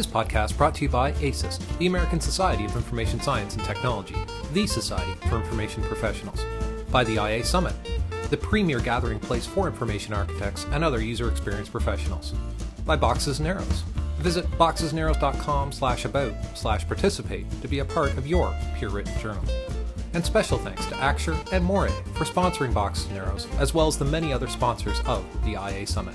This podcast brought to you by ASIS, the American Society of Information Science and Technology, the Society for Information Professionals, by the IA Summit, the premier gathering place for information architects and other user experience professionals, by Boxes and Arrows. Visit boxesnarrows.com slash about slash participate to be a part of your peer written journal. And special thanks to Axure and Morae for sponsoring Boxes and Arrows, as well as the many other sponsors of the IA Summit.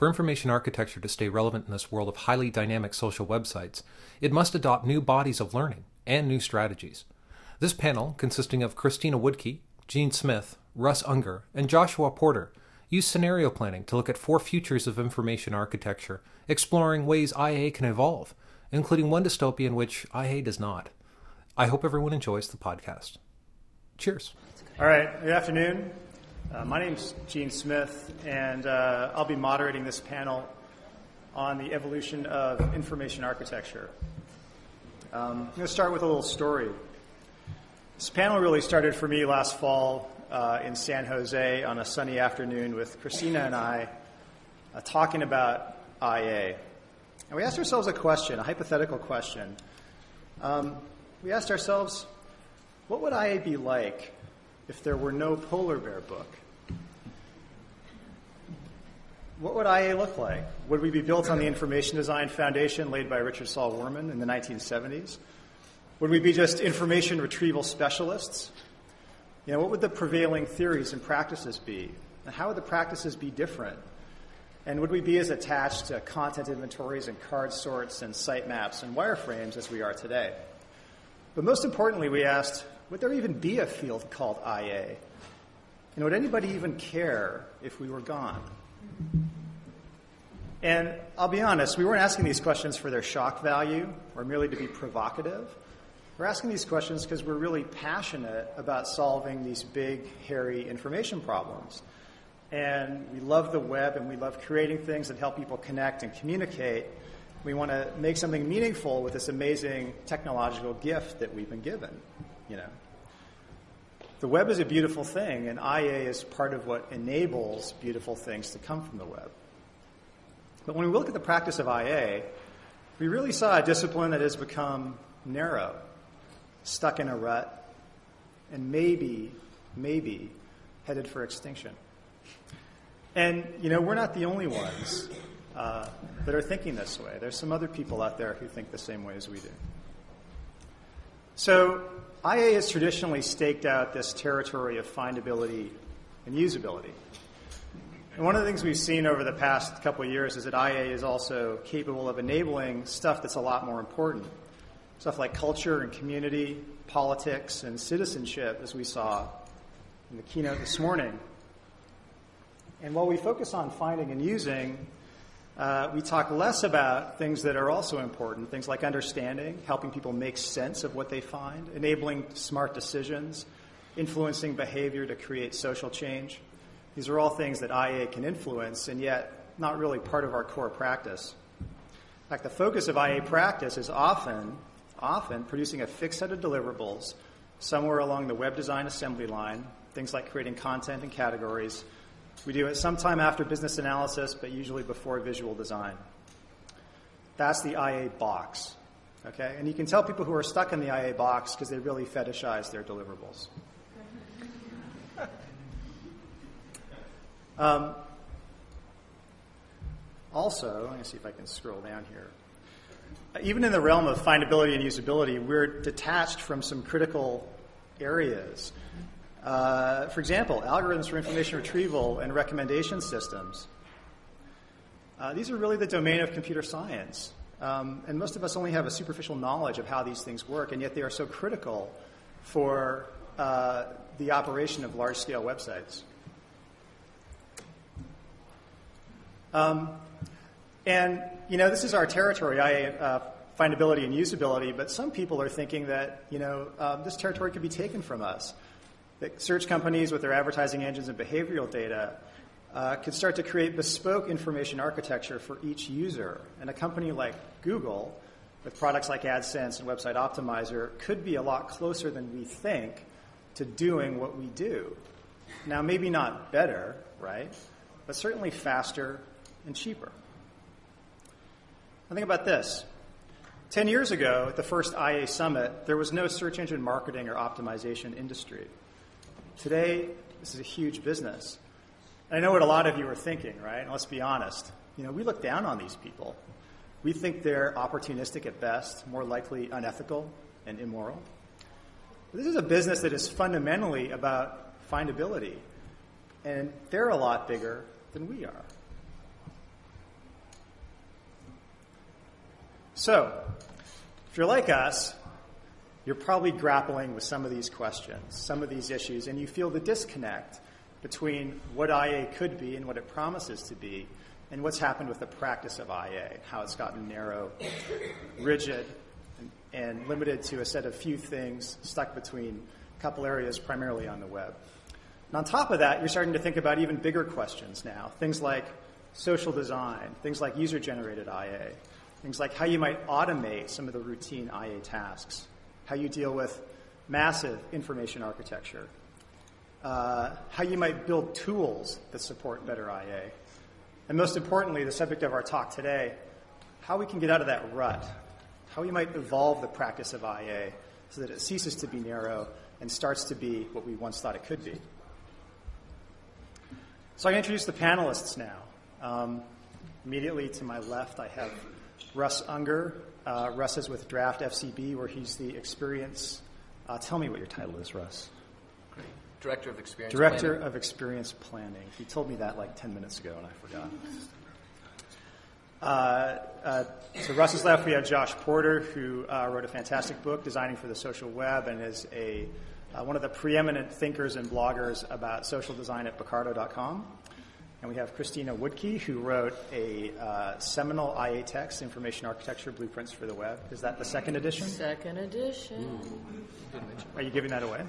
For information architecture to stay relevant in this world of highly dynamic social websites, it must adopt new bodies of learning and new strategies. This panel, consisting of Christina Wodtke, Gene Smith, Russ Unger, and Joshua Porter, used scenario planning to look at four futures of information architecture, exploring ways IA can evolve, including one dystopia in which IA does not. I hope everyone enjoys the podcast. Cheers. All right, good afternoon. Uh, my name's Gene Smith, and uh, I'll be moderating this panel on the evolution of information architecture. Um, I'm going to start with a little story. This panel really started for me last fall uh, in San Jose on a sunny afternoon with Christina and I uh, talking about IA. And we asked ourselves a question, a hypothetical question. Um, we asked ourselves, what would IA be like if there were no polar bear book? What would IA look like? Would we be built on the information design foundation laid by Richard Saul Wurman in the 1970s? Would we be just information retrieval specialists? You know, what would the prevailing theories and practices be? And how would the practices be different? And would we be as attached to content inventories and card sorts and sitemaps and wireframes as we are today? But most importantly, we asked, would there even be a field called IA? And would anybody even care if we were gone? And I'll be honest, we weren't asking these questions for their shock value or merely to be provocative. We're asking these questions because we're really passionate about solving these big, hairy information problems. And we love the web and we love creating things that help people connect and communicate. We want to make something meaningful with this amazing technological gift that we've been given, you know. The web is a beautiful thing, and IA is part of what enables beautiful things to come from the web. But when we look at the practice of IA, we really saw a discipline that has become narrow, stuck in a rut, and maybe, maybe headed for extinction. And, you know, we're not the only ones uh, that are thinking this way. There's some other people out there who think the same way as we do. So, IA has traditionally staked out this territory of findability and usability. And one of the things we've seen over the past couple of years is that IA is also capable of enabling stuff that's a lot more important. Stuff like culture and community, politics and citizenship, as we saw in the keynote this morning. And while we focus on finding and using, uh, we talk less about things that are also important, things like understanding, helping people make sense of what they find, enabling smart decisions, influencing behavior to create social change. These are all things that IA can influence, and yet not really part of our core practice. In fact, the focus of IA practice is often, often producing a fixed set of deliverables somewhere along the web design assembly line, things like creating content and categories, we do it sometime after business analysis, but usually before visual design. That's the IA box. Okay? And you can tell people who are stuck in the IA box because they really fetishize their deliverables. Um, also, let me see if I can scroll down here. Even in the realm of findability and usability, we're detached from some critical areas. Uh, for example, algorithms for information retrieval and recommendation systems. Uh, these are really the domain of computer science. Um, and most of us only have a superficial knowledge of how these things work, and yet they are so critical for uh, the operation of large scale websites. Um, and, you know, this is our territory, I, uh, findability and usability, but some people are thinking that, you know, uh, this territory could be taken from us that search companies with their advertising engines and behavioral data uh, could start to create bespoke information architecture for each user. And a company like Google, with products like AdSense and Website Optimizer, could be a lot closer than we think to doing what we do. Now, maybe not better, right? But certainly faster and cheaper. Now think about this. Ten years ago, at the first IA summit, there was no search engine marketing or optimization industry. Today, this is a huge business. And I know what a lot of you are thinking, right? And let's be honest. You know, we look down on these people. We think they're opportunistic at best, more likely unethical and immoral. But this is a business that is fundamentally about findability, and they're a lot bigger than we are. So, if you're like us, you're probably grappling with some of these questions, some of these issues, and you feel the disconnect between what IA could be and what it promises to be, and what's happened with the practice of IA, how it's gotten narrow, rigid, and, and limited to a set of few things stuck between a couple areas, primarily on the web. And on top of that, you're starting to think about even bigger questions now, things like social design, things like user generated IA, Things like how you might automate some of the routine IA tasks, how you deal with massive information architecture, uh, how you might build tools that support better IA, and most importantly, the subject of our talk today, how we can get out of that rut, how we might evolve the practice of IA so that it ceases to be narrow and starts to be what we once thought it could be. So I introduce the panelists now. Um, immediately to my left, I have Russ Unger. Uh, Russ is with Draft FCB, where he's the experience. Uh, tell me what your title is, Russ. Director of Experience Director Planning. of Experience Planning. He told me that like 10 minutes ago, and I forgot. Uh, uh, to Russ's left, we have Josh Porter, who uh, wrote a fantastic book, Designing for the Social Web, and is a, uh, one of the preeminent thinkers and bloggers about social design at Bokardo.com. And we have Christina Wodtke, who wrote a uh, seminal IA text, Information Architecture Blueprints for the Web. Is that the second edition? Second edition. Are you giving that away?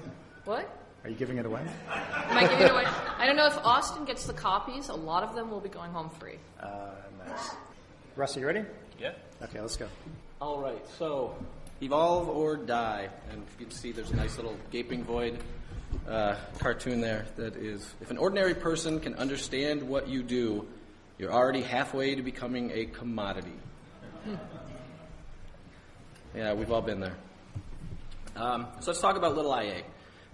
What? Are you giving it away? Am I giving it away? I don't know if Austin gets the copies. A lot of them will be going home free. Uh, nice. Russ, are you ready? Yeah. Okay, let's go. All right. So, evolve or die, and you can see there's a nice little gaping void uh, cartoon there. That is, if an ordinary person can understand what you do, you're already halfway to becoming a commodity. Yeah, we've all been there. Um, so let's talk about Little IA.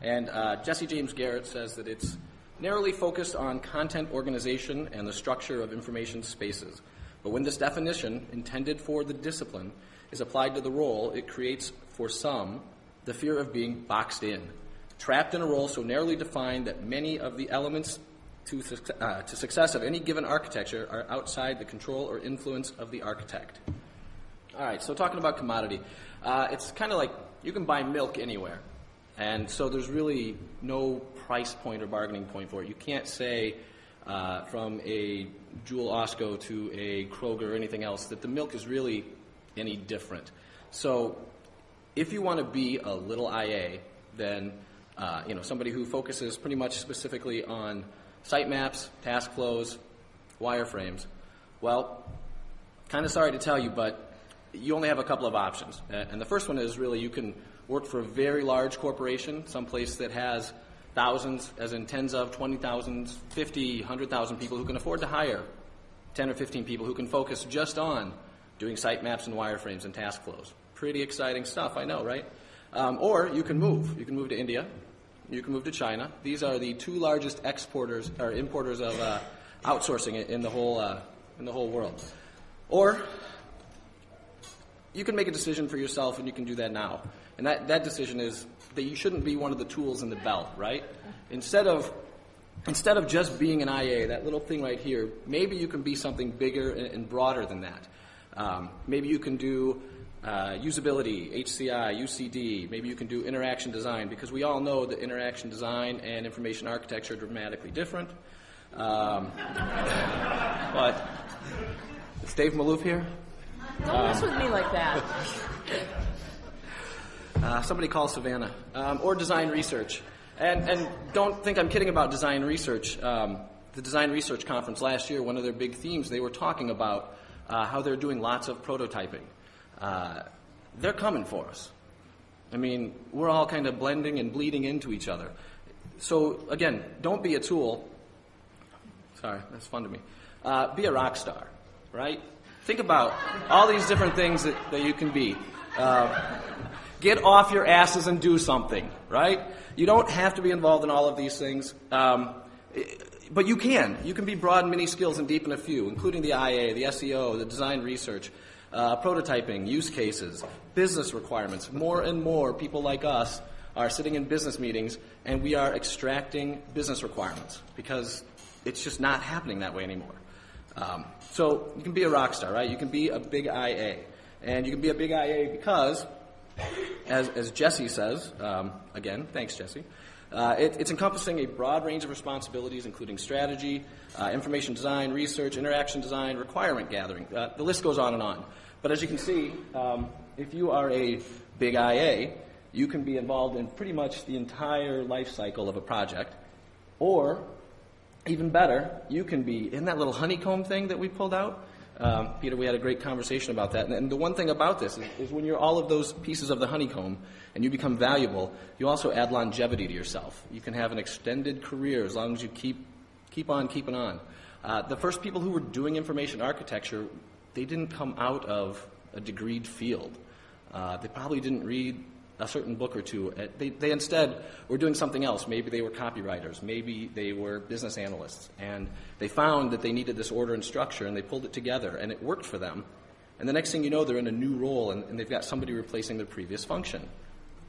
And uh, Jesse James Garrett says that it's narrowly focused on content organization and the structure of information spaces. But when this definition, intended for the discipline, is applied to the role, it creates for some the fear of being boxed in, trapped in a role so narrowly defined that many of the elements to, uh, to success of any given architecture are outside the control or influence of the architect. All right, so talking about commodity, uh, it's kind of like you can buy milk anywhere. And so there's really no price point or bargaining point for it. You can't say uh, from a Jewel Osco to a Kroger or anything else that the milk is really any different. So if you want to be a little IA, then uh, you know somebody who focuses pretty much specifically on sitemaps, task flows, wireframes. Well, kind of sorry to tell you, but you only have a couple of options. And the first one is really you can work for a very large corporation, someplace that has thousands, as in tens of, 20,000, 50, 100,000 people who can afford to hire 10 or 15 people who can focus just on doing sitemaps and wireframes and task flows. Pretty exciting stuff, I know, right? Um, or you can move. You can move to India. You can move to China. These are the two largest exporters or importers of uh, outsourcing in the whole uh, in the whole world. Or you can make a decision for yourself, and you can do that now. And that, that decision is that you shouldn't be one of the tools in the belt, right? Instead of instead of just being an IA, that little thing right here, maybe you can be something bigger and, broader than that. Um, maybe you can do uh, usability, HCI, UCD. Maybe you can do interaction design because we all know that interaction design and information architecture are dramatically different. Um, but is Dave Malouf here? Don't mess with me like that. Uh, somebody call Savannah. Um, or design research. And, and don't think I'm kidding about design research. Um, the design research conference last year, one of their big themes, they were talking about uh, how they're doing lots of prototyping. Uh, they're coming for us. I mean, we're all kind of blending and bleeding into each other. so again, don't be a tool. Sorry, that's fun to me. Uh, be a rock star, right? Think about all these different things that, that you can be. Uh, get off your asses and do something, right? You don't have to be involved in all of these things, um, but you can. You can be broad in many skills and deep in a few, including the IA, the SEO, the design research, uh, prototyping, use cases, business requirements. More and more people like us are sitting in business meetings and we are extracting business requirements because it's just not happening that way anymore. Um, so you can be a rock star, right? You can be a big IA. And you can be a big IA because, as, as Jesse says, um, again, thanks, Jesse, uh, it, it's encompassing a broad range of responsibilities, including strategy, uh, information design, research, interaction design, requirement gathering. Uh, the list goes on and on. But as you can see, um, if you are a big IA, you can be involved in pretty much the entire life cycle of a project. Or, even better, you can be in that little honeycomb thing that we pulled out. Um, Peter, we had a great conversation about that. And, and the one thing about this is, is, when you're all of those pieces of the honeycomb and you become valuable, you also add longevity to yourself. You can have an extended career as long as you keep, keep on keeping on. Uh, the first people who were doing information architecture, they didn't come out of a degreed field. Uh, they probably didn't read a certain book or two. Uh, they, they instead were doing something else. Maybe they were copywriters. Maybe they were business analysts. And they found that they needed this order and structure, and they pulled it together, and it worked for them. And the next thing you know, they're in a new role, and, and they've got somebody replacing their previous function.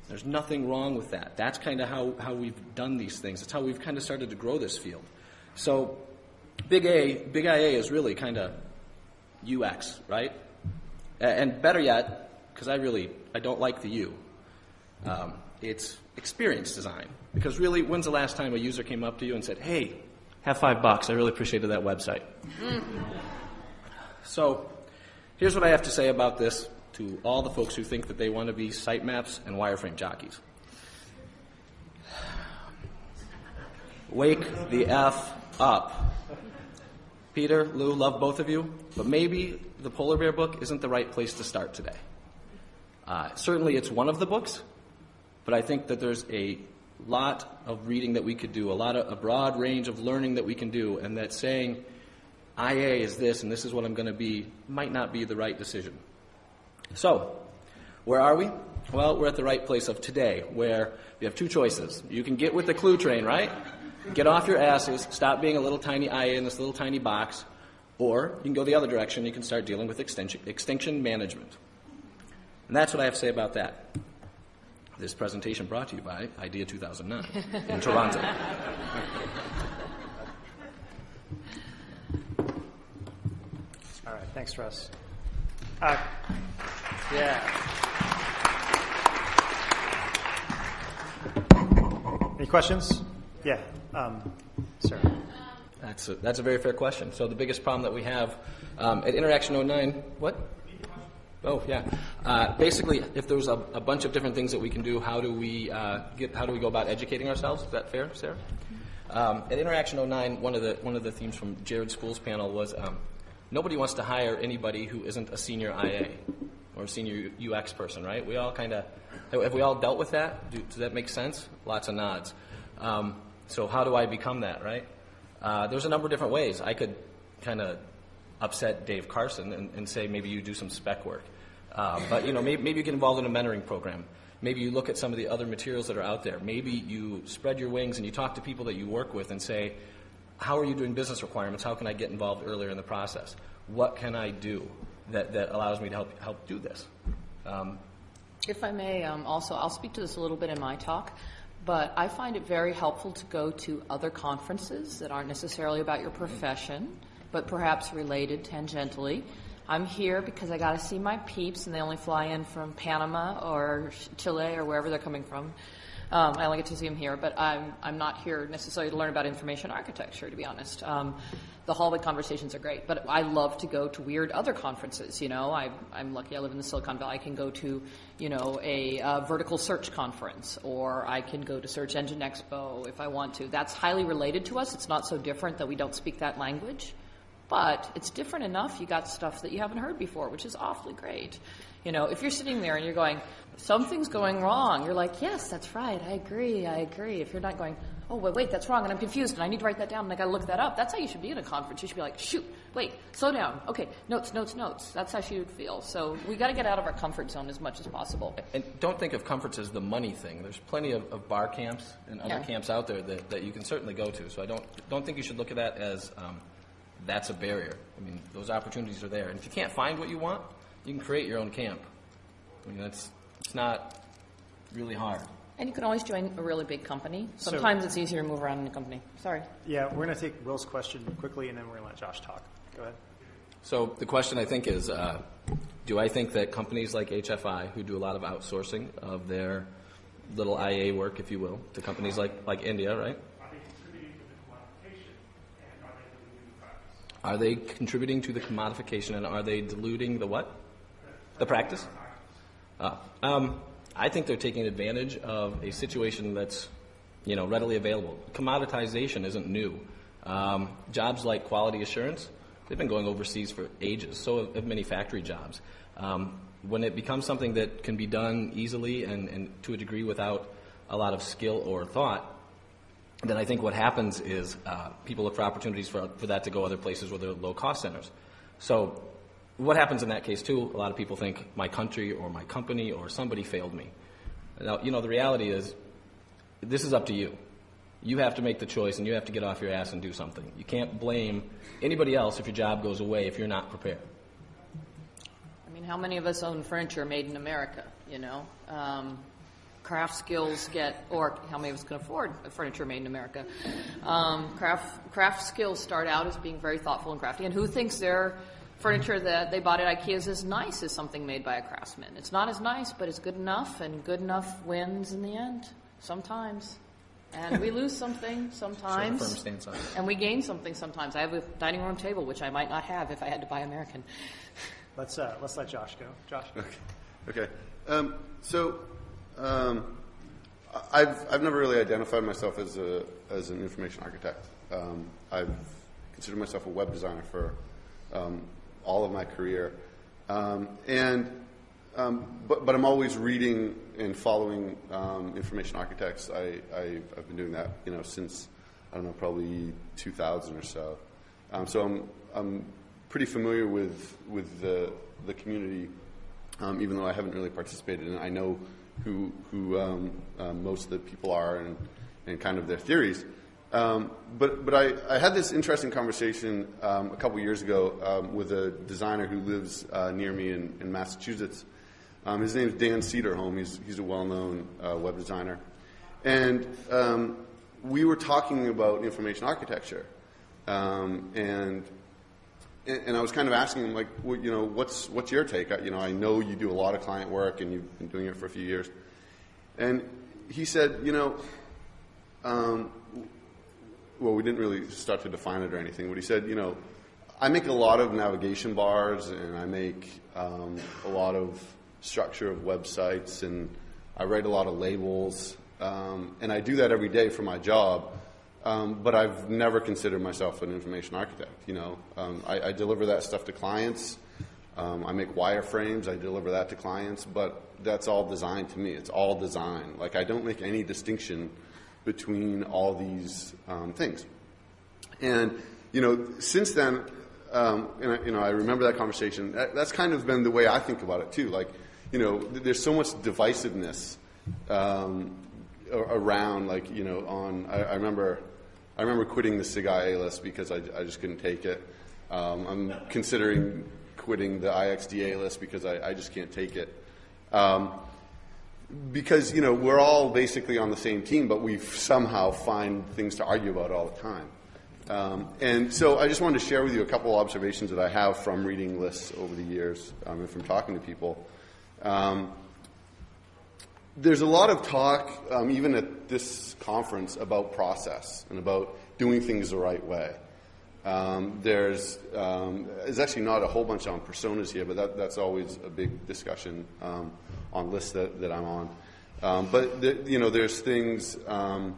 There's nothing wrong with that. That's kind of how, how we've done these things. That's how we've kind of started to grow this field. So, big A, big IA is really kind of UX, right? And better yet, because I really I don't like the U. Um, it's experience design. Because really, when's the last time a user came up to you and said, hey, have five bucks, I really appreciated that website. so, here's what I have to say about this to all the folks who think that they want to be sitemaps and wireframe jockeys. Wake the F up. Peter, Lou, love both of you, but maybe the Polar Bear book isn't the right place to start today. Uh, certainly, it's one of the books, but I think that there's a lot of reading that we could do, a lot of a broad range of learning that we can do, and that saying IA is this and this is what I'm going to be might not be the right decision. So, where are we? Well, we're at the right place of today, where you have two choices. You can get with the clue train, right? Get off your asses, stop being a little tiny IA in this little tiny box, or you can go the other direction. You can start dealing with extinction, extinction management. And that's what I have to say about that. This presentation brought to you by IDEA 2009 in Toronto. All right, thanks, Russ. Uh, yeah. Any questions? Yeah, um, sir. That's a, that's a very fair question. So the biggest problem that we have um, at Interaction 09, what? Oh yeah. Uh, basically, if there's a, a, bunch of different things that we can do, how do we uh, get? How do we go about educating ourselves? Is that fair, Sarah? Um, at Interaction 09, one of the one of the themes from Jared Spool's panel was um, nobody wants to hire anybody who isn't a senior IA or a senior UX person, right? We all kind of have we all dealt with that? Do, does that make sense? Lots of nods. Um, so how do I become that, right? Uh, there's a number of different ways. I could kind of upset Dave Carson and, and say maybe you do some spec work. Uh, but you know, maybe, maybe you get involved in a mentoring program. Maybe you look at some of the other materials that are out there. Maybe you spread your wings and you talk to people that you work with and say, how are you doing business requirements? How can I get involved earlier in the process? What can I do that, that allows me to help, help do this? Um, if I may, um, also, I'll speak to this a little bit in my talk, but I find it very helpful to go to other conferences that aren't necessarily about your profession but perhaps related tangentially. I'm here because I got to see my peeps, and they only fly in from Panama or Chile or wherever they're coming from. Um, I only get to see them here, but I'm I'm not here necessarily to learn about information architecture, to be honest. Um, the hallway conversations are great, but I love to go to weird other conferences. You know, I, I'm lucky I live in the Silicon Valley. I can go to, you know, a vertical search conference, or I can go to Search Engine Expo if I want to. That's highly related to us. It's not so different that we don't speak that language But it's different enough. You got stuff that you haven't heard before, which is awfully great. You know, if you're sitting there and you're going, something's going wrong, you're like, yes, that's right, I agree, I agree. If you're not going, oh, wait, wait, that's wrong, and I'm confused, and I need to write that down, and I gotta look that up. That's how you should be in a conference. You should be like, shoot, wait, slow down. Okay, notes, notes, notes. That's how she would feel. So we gotta get out of our comfort zone as much as possible. And don't think of conference as the money thing. There's plenty of, of bar camps and other Yeah. camps out there that, that you can certainly go to. So I don't, don't think you should look at that as um, that's a barrier. I mean, those opportunities are there. And if you can't find what you want, you can create your own camp. I mean, that's, it's not really hard. And you can always join a really big company. So- Sometimes it's easier to move around in a company. Sorry. Yeah, we're going to take Will's question quickly, and then we're going to let Josh talk. Go ahead. So the question I think is, uh, do I think that companies like HFI, who do a lot of outsourcing of their little IA work, if you will, to companies like, like India, right? Are they contributing to the commodification and are they diluting the what? The practice? Ah, um, I think they're taking advantage of a situation that's, you know, readily available. Commoditization isn't new. Um, jobs like quality assurance, they've been going overseas for ages. So have many factory jobs. Um, when it becomes something that can be done easily and, and to a degree without a lot of skill or thought, then I think what happens is uh, people look for opportunities for, for that to go other places where there are low cost centers. So what happens in that case too? A lot of people think my country or my company or somebody failed me. Now, you know, the reality is this is up to you. You have to make the choice and you have to get off your ass and do something. You can't blame anybody else if your job goes away if you're not prepared. I mean, how many of us own furniture made in America? You know, um, craft skills get, or how many of us can afford furniture made in America? Um, craft craft skills start out as being very thoughtful and crafty, and who thinks their furniture that they bought at IKEA is as nice as something made by a craftsman? It's not as nice, but it's good enough, and good enough wins in the end. Sometimes. And we lose something sometimes. firm stance on it. And we gain something sometimes. I have a dining room table, which I might not have if I had to buy American. Let's uh, let's let Josh go. Josh. Okay. Um, so, um, I've I've never really identified myself as a as an information architect. Um, I've considered myself a web designer for um, all of my career, um, and um, but but I'm always reading and following um, information architects. I, I I've been doing that you know since I don't know probably 2000 or so. So I'm I'm pretty familiar with with the the community even though I haven't really participated in it. I know who, who um, um, most of the people are and, and kind of their theories. Um, but but I, I had this interesting conversation um, a couple years ago um, with a designer who lives uh, near me in, in Massachusetts. Um, his name is Dan Cederholm. He's, he's a well known uh, web designer. And we were talking about information architecture. And and, and I was kind of asking him, like, well, you know, what's what's your take? I, you know, I know you do a lot of client work, and you've been doing it for a few years. And he said, you know, um, well, we didn't really start to define it or anything, but he said, you know, I make a lot of navigation bars, and I make um, a lot of structure of websites, and I write a lot of labels, um, and I do that every day for my job. Um, but I've never considered myself an information architect. You know, um, I, I deliver that stuff to clients. Um, I make wireframes. I deliver that to clients. But that's all design to me. It's all design. Like I don't make any distinction between all these um, things. And you know, since then, um, and I, you know, I remember that conversation. That, that's kind of been the way I think about it too. Like, you know, th- there's so much divisiveness um, around. Like, you know, on I, I remember, I remember quitting the SIG IA list because I, I just couldn't take it. Um, I'm considering quitting the IXDA list because I, I just can't take it. Um, because you know we're all basically on the same team, but we somehow find things to argue about all the time. Um, and so I just wanted to share with you a couple of observations that I have from reading lists over the years um, and from talking to people. There's a lot of talk, um, even at this conference, about process and about doing things the right way. Um, there's, um, there's actually not a whole bunch on personas here, but that, that's always a big discussion um, on lists that, that I'm on. Um, but the, you know, there's things. Um,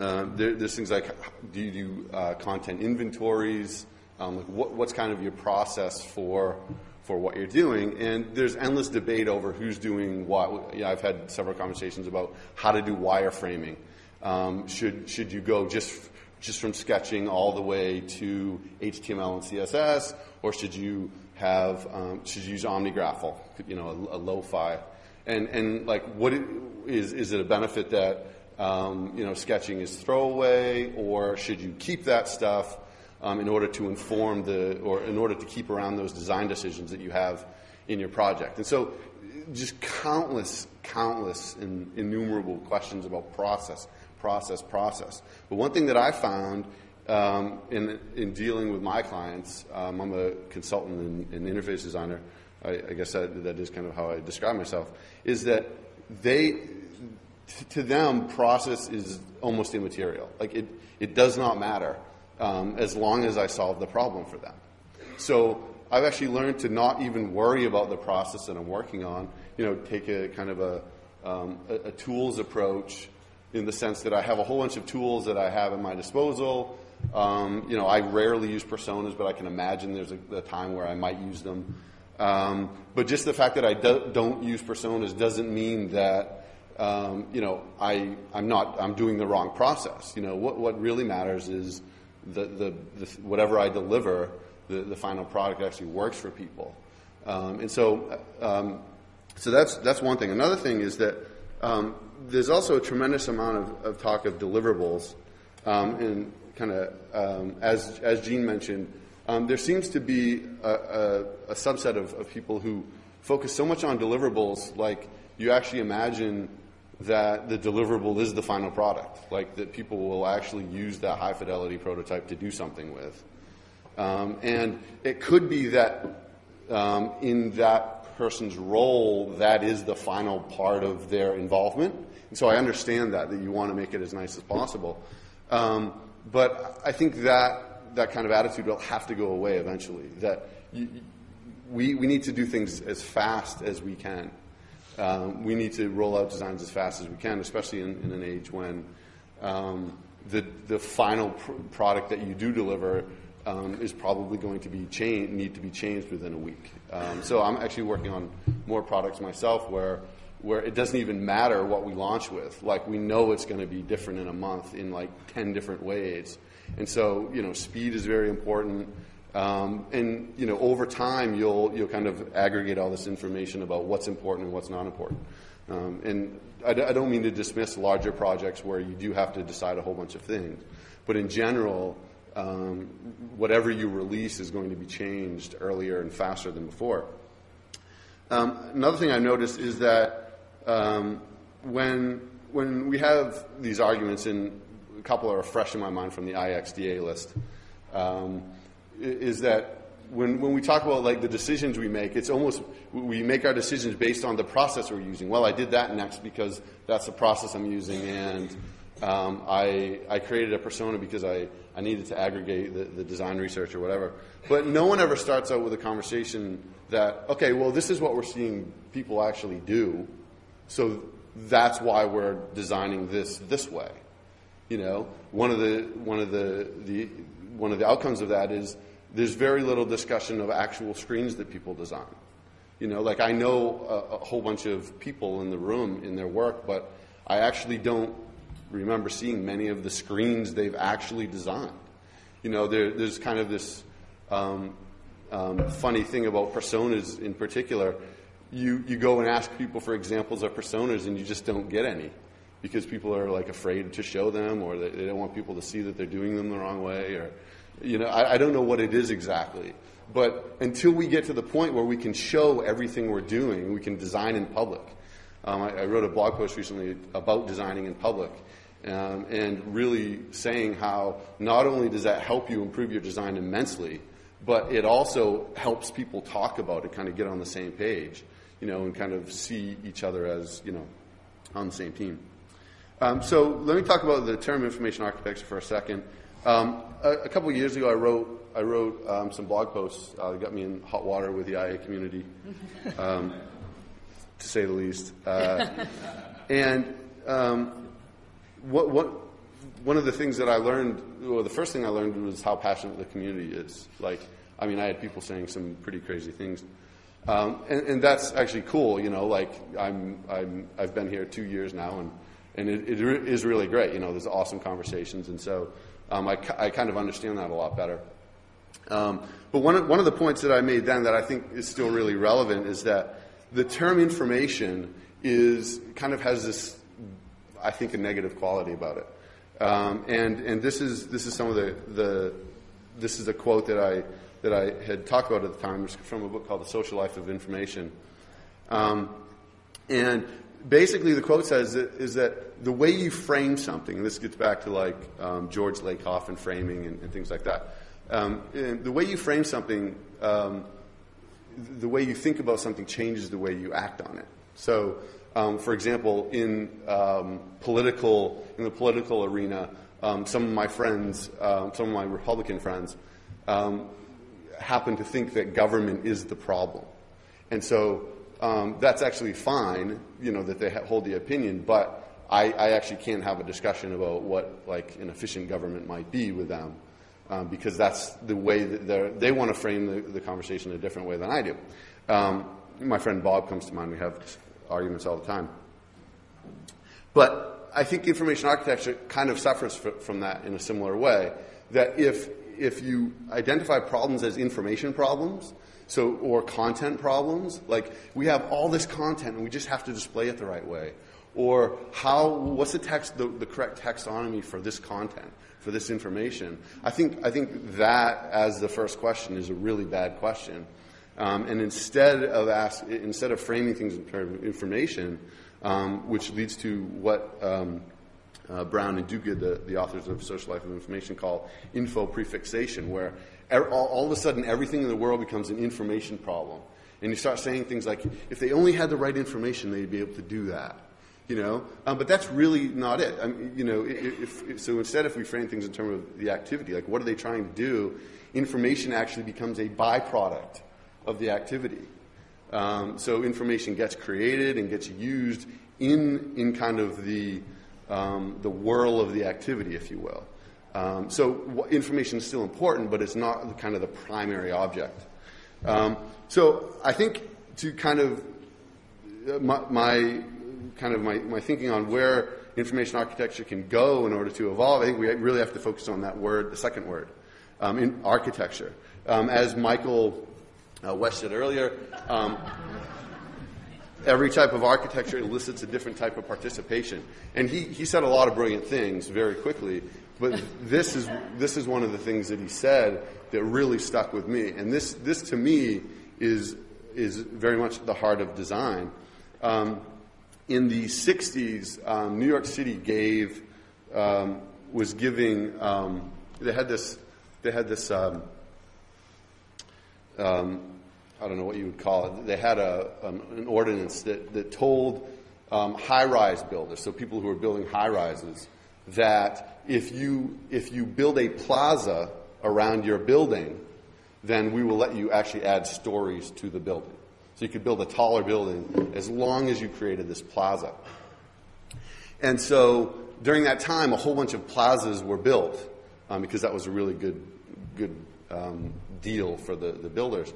uh, there, there's things like do you do uh, content inventories? Like what, what's kind of your process for for what you're doing? And there's endless debate over who's doing what. You know, I've had several conversations about how to do wireframing. Um, should should you go just just from sketching all the way to HTML and CSS, or should you have um, should you use OmniGraffle, you know, a, a lo-fi, and and like what it, is is it a benefit that um, you know sketching is throwaway, or should you keep that stuff um, in order to inform the or in order to keep around those design decisions that you have in your project? And so, just countless, countless, in, innumerable questions about process process, process. But one thing that I found um, in, in dealing with my clients, um, I'm a consultant and, and interface designer. I, I guess that, that is kind of how I describe myself. Is that they, to them, process is almost immaterial. Like it, it does not matter um, as long as I solve the problem for them. So I've actually learned to not even worry about the process that I'm working on. You know, take a kind of a, um, a, a tools approach in the sense that I have a whole bunch of tools that I have at my disposal. Um, you know, I rarely use personas, but I can imagine there's a, a time where I might use them. Um, but just the fact that I do, not use personas doesn't mean that um, you know I I'm not I'm doing the wrong process. You know, what what really matters is the the, the whatever I deliver, the, the final product actually works for people. Um, and so um, so that's that's one thing. Another thing is that um, there's also a tremendous amount of, of talk of deliverables, um, and kind of um, as as Gene mentioned, um, there seems to be a, a, a subset of, of, people who focus so much on deliverables, like you actually imagine that the deliverable is the final product, like that people will actually use that high fidelity prototype to do something with, um, and it could be that um, in that person's role, that is the final part of their involvement. And so I understand that, that you want to make it as nice as possible. Um, but I think that, that kind of attitude will have to go away eventually. That you, we, we need to do things as fast as we can. Um, we need to roll out designs as fast as we can, especially in, in an age when um, the, the final pr- product that you do deliver um, is probably going to be need to be changed within a week. Um, so I'm actually working on more products myself where where it doesn't even matter what we launch with. Like we know it's going to be different in a month in like ten different ways, and so you know speed is very important. Um, and you know over time you'll you'll kind of aggregate all this information about what's important and what's not important. Um, and I, I don't mean to dismiss larger projects where you do have to decide a whole bunch of things, but in general um, whatever you release is going to be changed earlier and faster than before. Um, another thing I noticed is that um, when when we have these arguments, and a couple are fresh in my mind from the IXDA list, um, is that when, when we talk about like the decisions we make, it's almost we make our decisions based on the process we're using. Well, I did that next because that's the process I'm using, and um, I, I created a persona because I, I needed to aggregate the, the design research or whatever. But no one ever starts out with a conversation that, okay, well, this is what we're seeing people actually do, so that's why we're designing this this way. You know, one of the one of the, the one of the outcomes of that is there's very little discussion of actual screens that people design. You know, like I know a, a whole bunch of people in the room in their work, but I actually don't remember seeing many of the screens they've actually designed. You know, there, there's kind of this um, um, funny thing about personas in particular. You, you go and ask people for examples of personas and you just don't get any because people are like afraid to show them or they, they don't want people to see that they're doing them the wrong way or, you know, I, I don't know what it is exactly. But until we get to the point where we can show everything we're doing, we can design in public. Um, I, I, wrote a blog post recently about designing in public, um, and really saying how not only does that help you improve your design immensely, but it also helps people talk about it, kind of get on the same page, you know, and kind of see each other as, you know, on the same team. Um, so let me talk about the term information architecture for a second. Um, a, a, couple years ago, I wrote I wrote um, some blog posts uh, that got me in hot water with the IA community, um, to say the least. Uh, and um, what, what one of the things that I learned, well, the first thing I learned was how passionate the community is. Like, I mean, I had people saying some pretty crazy things. Um, and, and, that's actually cool, you know, like I'm, I'm, I've been here two years now and, and it, it is really great. You know, there's awesome conversations. And so um, I, I kind of understand that a lot better. Um, but one of, one of the points that I made then that I think is still really relevant is that the term information is kind of has this, I think, a negative quality about it. Um, and and this is this is some of the, the this is a quote that I that I had talked about at the time. It's from a book called The Social Life of Information. Um, and basically, the quote says that, is that the way you frame something, and this gets back to like um, George Lakoff and framing and, and things like that. Um, the way you frame something, um, the way you think about something changes the way you act on it. So, um, for example, in um, political in the political arena, um, some of my friends, some of my Republican friends, happen to think that government is the problem, and so um, that's actually fine, you know, that they hold the opinion. But I, I, actually can't have a discussion about what like an efficient government might be with them. Um, because that's the way that they want to frame the, the, conversation a different way than I do. Um, my friend Bob comes to mind. We have arguments all the time. But I think information architecture kind of suffers from that in a similar way. That if if you identify problems as information problems, so or content problems, like we have all this content and we just have to display it the right way, or how what's the text the, the correct taxonomy for this content for this information? I think I think that as the first question is a really bad question. Um, and instead of ask, instead of framing things in terms of information, um, which leads to what um, uh, Brown and Duguid, the, the authors of Social Life of Information, call info prefixation, where er, all, of a sudden everything in the world becomes an information problem. And you start saying things like, if they only had the right information, they'd be able to do that. You know, um, but that's really not it. I mean, you know, if, if, so instead, if we frame things in terms of the activity, like what are they trying to do, information actually becomes a byproduct of the activity. Um, so information gets created and gets used in in kind of the um, the whirl of the activity, if you will. Um, so information is still important, but it's not kind of the primary object. Um, so I think to kind of uh, my, my kind of my, my thinking on where information architecture can go in order to evolve, I think we really have to focus on that word, the second word, um, in architecture. Um, as Michael uh, Wesch said earlier, um, every type of architecture elicits a different type of participation. And he, he said a lot of brilliant things very quickly, but this is, this is one of the things that he said that really stuck with me. And this, this to me is, is very much the heart of design. Um, in the 60s, um, New York City gave, um, was giving, um, they had this, they had this, um, um, I don't know what you would call it. They had a, an ordinance that, that told high rise builders, so people who were building high rises, that if you, if you build a plaza around your building, then we will let you actually add stories to the building. So you could build a taller building as long as you created this plaza. And so during that time, a whole bunch of plazas were built um, because that was a really good, good um, deal for the, the builders.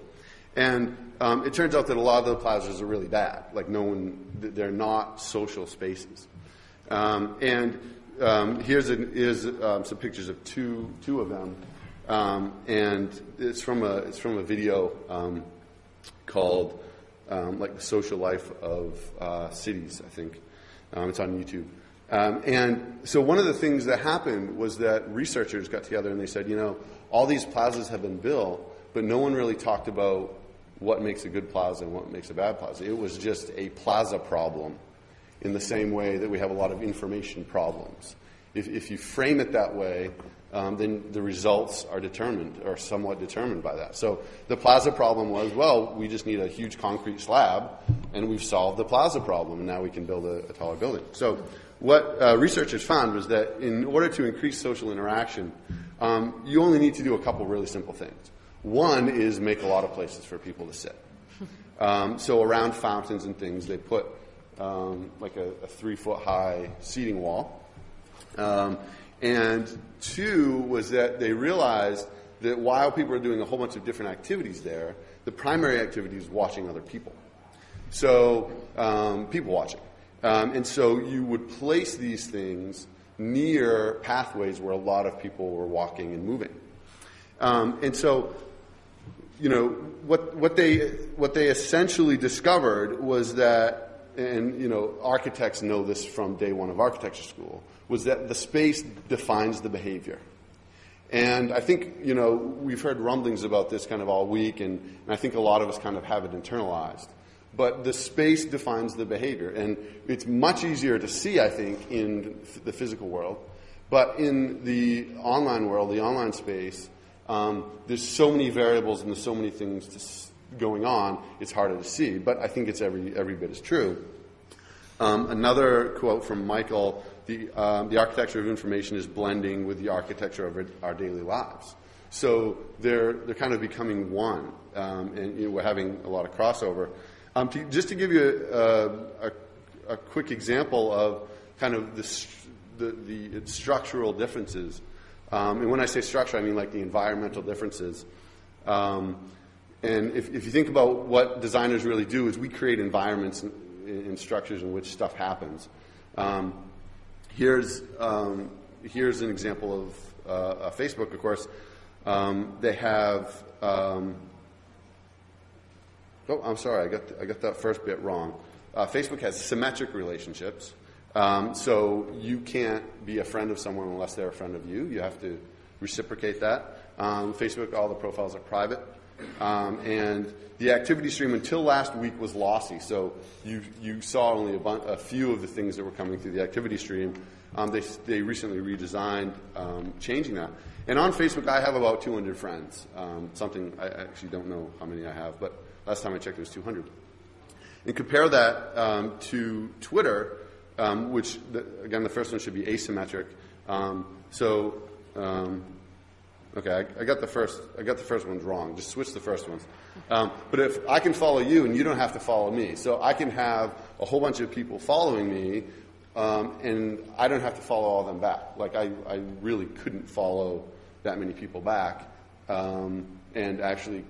And um, it turns out that a lot of the plazas are really bad. Like no one, they're not social spaces. Um, and um, here's, an, um, some pictures of two, two of them. and it's from a, it's from a video called um, like the social life of uh, cities, I think. Um, it's on YouTube. Um, and so one of the things that happened was that researchers got together and they said, you know, all these plazas have been built, but no one really talked about what makes a good plaza and what makes a bad plaza. It was just a plaza problem in the same way that we have a lot of information problems. If, if you frame it that way, um, then the results are determined or somewhat determined by that. So the plaza problem was, well, we just need a huge concrete slab, and we've solved the plaza problem, and now we can build a, a taller building. So what uh, researchers found was that in order to increase social interaction, um, you only need to do a couple really simple things. One is make a lot of places for people to sit. Um, so around fountains and things, they put um, like a, a, three foot high seating wall. Um, And two was that they realized that while people are doing a whole bunch of different activities there, the primary activity is watching other people. So, um, people watching. Um, and so you would place these things near pathways where a lot of people were walking and moving. Um, and so, you know, what, what, they, what they essentially discovered was that, and, you know, architects know this from day one of architecture school, was that the space defines the behavior. And I think, you know, we've heard rumblings about this kind of all week, and, and I think a lot of us kind of have it internalized. But the space defines the behavior, and it's much easier to see, I think, in the physical world. But in the online world, the online space, um, there's so many variables and there's so many things to, going on, it's harder to see. But I think it's every, every bit as true. Um, another quote from Michael the, um, the architecture of information is blending with the architecture of our, daily lives. So they're, they're kind of becoming one, um, and you know, we're having a lot of crossover. Um, to, just to give you a, a, a, quick example of kind of the, the, the structural differences, um, and when I say structure, I mean like the environmental differences. Um, and if, if, you think about what designers really do, is we create environments and, and structures in which stuff happens. Um, Here's, um, here's an example of uh, Facebook, of course. Um, they have, um, oh, I'm sorry, I got, I got that first bit wrong. Uh, Facebook has symmetric relationships. Um, so you can't be a friend of someone unless they're a friend of you. You have to reciprocate that. Um, Facebook, all the profiles are private. Um, and the activity stream until last week was lossy, so you, you saw only a, bun- a few of the things that were coming through the activity stream. Um, they, they recently redesigned um, changing that. And on Facebook, I have about 200 friends, um, something I actually don't know how many I have, but last time I checked, it was 200. And compare that um, to Twitter, um, which, the, again, the first one should be asymmetric. so Okay, I, I, got the first. I got the first ones wrong. Just switch the first ones. Um, but if I can follow you and you don't have to follow me, so I can have a whole bunch of people following me, um, and I don't have to follow all them back. Like I, I really couldn't follow that many people back, um, and actually,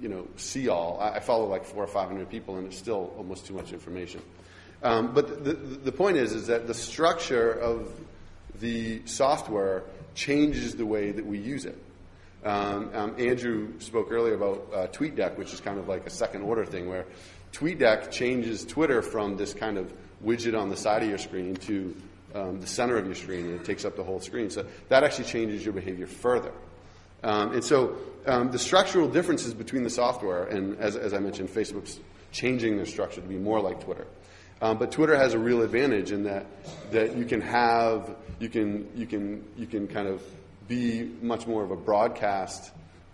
you know, see all. I, I, follow like four or five hundred people, and it's still almost too much information. Um, but the, the, the point is, is that the structure of the software changes the way that we use it. Um, um, Andrew spoke earlier about uh, TweetDeck, which is kind of like a second order thing where TweetDeck changes Twitter from this kind of widget on the side of your screen to um, the center of your screen, and it takes up the whole screen. So that actually changes your behavior further. Um, and so um, the structural differences between the software, and as, as, I mentioned, Facebook's changing their structure to be more like Twitter. Um, but Twitter has a real advantage in that that you can have you can you can you can kind of be much more of a broadcast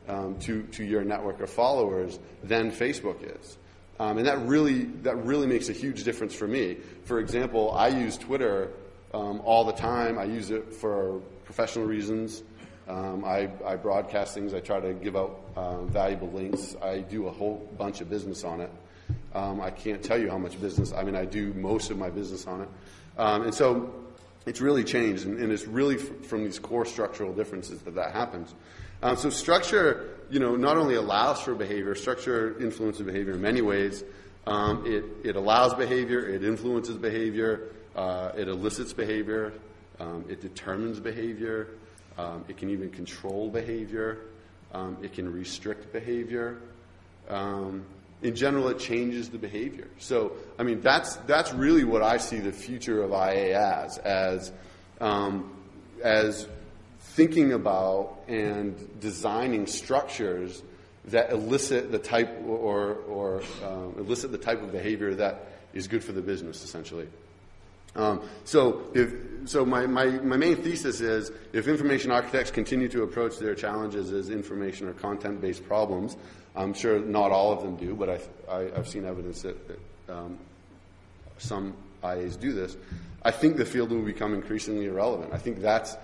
um, to to your network of followers than Facebook is. Um, and that really that really makes a huge difference for me. For example, I use Twitter um, all the time. I use it for professional reasons. Um, I, I, broadcast things. I try to give out uh, valuable links. I do a whole bunch of business on it. Um, I can't tell you how much business. I mean, I do most of my business on it, um, and so it's really changed, and, and it's really f- from these core structural differences that that happens. Um, so structure, you know, not only allows for behavior, structure influences behavior in many ways. Um, it, it allows behavior, it influences behavior, uh, it elicits behavior, um, it determines behavior, um, it can even control behavior, um, it can restrict behavior. In general, it changes the behavior. So, I mean, that's that's really what I see the future of IA as as um, as thinking about and designing structures that elicit the type or or um, elicit the type of behavior that is good for the business, essentially. Um, so, if, so my, my, my main thesis is if information architects continue to approach their challenges as information or content based problems, I'm sure not all of them do, but I've, I, have seen evidence that, that um, some IAs do this. I think the field will become increasingly irrelevant. I think that's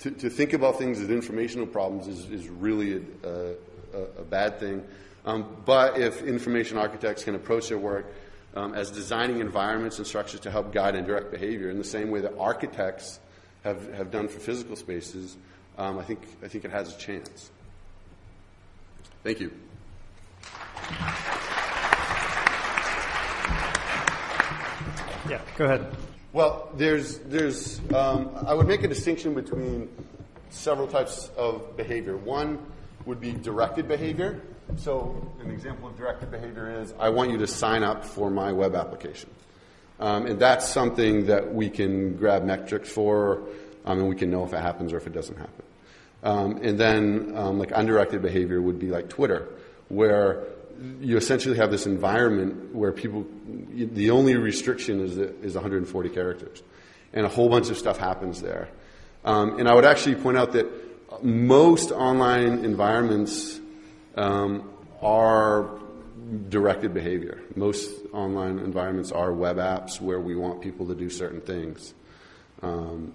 to, to think about things as informational problems is, is really a, a, a bad thing. Um, but if information architects can approach their work um, as designing environments and structures to help guide and direct behavior in the same way that architects have, have done for physical spaces, um, I think I think it has a chance. Thank you. Yeah, go ahead. Well, there's, there's, um, I would make a distinction between several types of behavior. One would be directed behavior. So, an example of directed behavior is I want you to sign up for my web application. Um, and that's something that we can grab metrics for, um, and we can know if it happens or if it doesn't happen. Um, and then, um, like undirected behavior would be like Twitter, where you essentially have this environment where people, the only restriction is, is 140 characters. And a whole bunch of stuff happens there. Um, and I would actually point out that most online environments um, are directed behavior. Most online environments are web apps where we want people to do certain things. Um,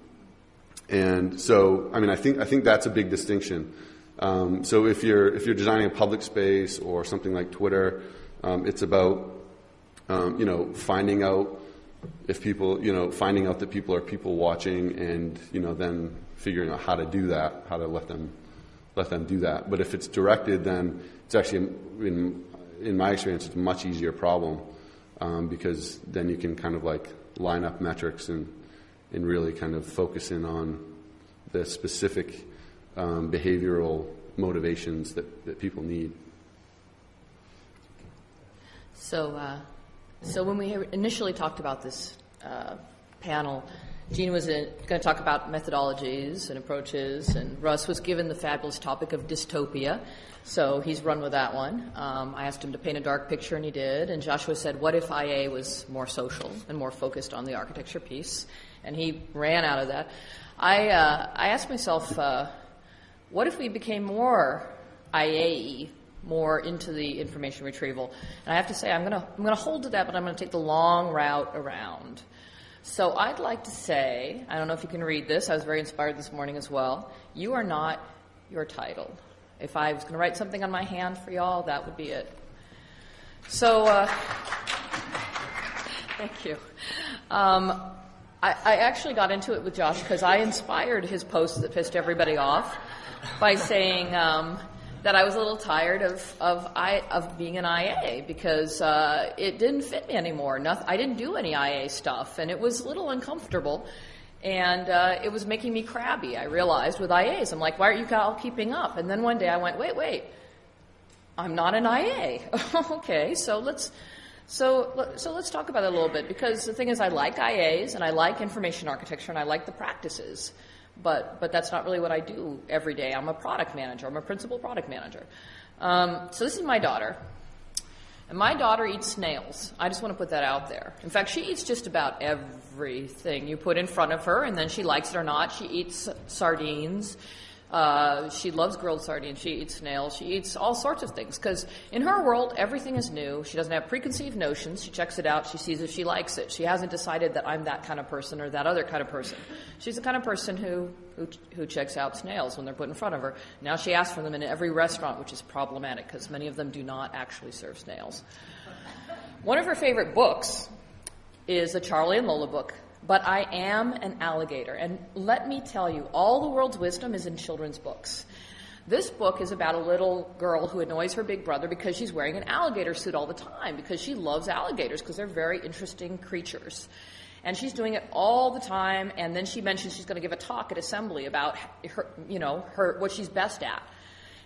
and so, I mean, I think, I think that's a big distinction. Um, so if you're if you're designing a public space or something like Twitter, um, it's about um, you know finding out if people you know finding out that people are people watching and you know then figuring out how to do that, how to let them let them do that. But if it's directed, then it's actually in in my experience it's a much easier problem um, because then you can kind of like line up metrics and and really kind of focus in on the specific um, behavioral motivations that, that people need. So, uh, so when we initially talked about this uh, panel, Gene was going to talk about methodologies and approaches, and Russ was given the fabulous topic of dystopia. So he's run with that one. Um, I asked him to paint a dark picture, and he did. And Joshua said, "What if IA was more social and more focused on the architecture piece?" And he ran out of that. I uh, I asked myself uh, what if we became more IAE, more into the information retrieval? And I have to say, I'm going I'm going to hold to that, but I'm going to take the long route around. So I'd like to say, I don't know if you can read this. I was very inspired this morning as well. You are not your title. If I was going to write something on my hand for y'all, that would be it. So, uh, thank you. Um, I, I, actually got into it with Josh because I inspired his post that pissed everybody off by saying um, that I was a little tired of of, I, of being an IA because uh, it didn't fit me anymore. Nothing, I didn't do any IA stuff, and it was a little uncomfortable. And uh, it was making me crabby. I realized with IAs, I'm like, why aren't you all keeping up? And then one day I went, wait, wait, I'm not an IA. okay, so let's so, so let's talk about it a little bit because the thing is, I like IAs and I like information architecture and I like the practices but but that's not really what I do every day. I'm a product manager. I'm a principal product manager. Um, so this is my daughter, and my daughter eats snails. I just want to put that out there. In fact, she eats just about everything you put in front of her, and then she likes it or not. She eats sardines. Uh, she loves grilled sardines. She eats snails. She eats all sorts of things because in her world, everything is new. She doesn't have preconceived notions. She checks it out. She sees if she likes it. She hasn't decided that I'm that kind of person or that other kind of person. She's the kind of person who, who, who checks out snails when they're put in front of her. Now she asks for them in every restaurant, which is problematic because many of them do not actually serve snails. One of her favorite books is a Charlie and Lola book but I am an alligator. And let me tell you, all the world's wisdom is in children's books. This book is about a little girl who annoys her big brother because she's wearing an alligator suit all the time because she loves alligators because they're very interesting creatures. And she's doing it all the time. And then she mentions she's going to give a talk at assembly about her, you know, her, what she's best at.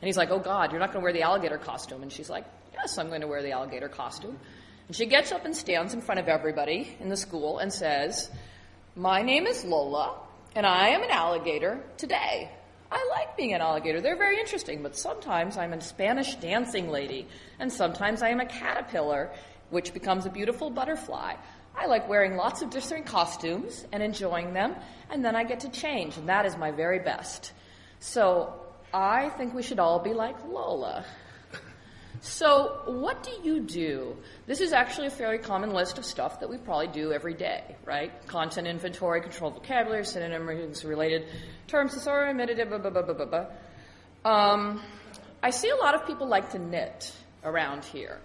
And he's like, Oh God, you're not going to wear the alligator costume. And she's like, Yes, I'm going to wear the alligator costume. And she gets up and stands in front of everybody in the school and says, my name is Lola, and I am an alligator today. I like being an alligator. They're very interesting, but sometimes I'm a Spanish dancing lady, and sometimes I am a caterpillar, which becomes a beautiful butterfly. I like wearing lots of different costumes and enjoying them, and then I get to change, and that is my very best. So I think we should all be like Lola. So, what do you do? This is actually a fairly common list of stuff that we probably do every day, right? Content inventory, controlled vocabulary, synonyms, related terms, thesaurus, blah, blah, blah, blah, blah. Um, I see a lot of people like to knit around here.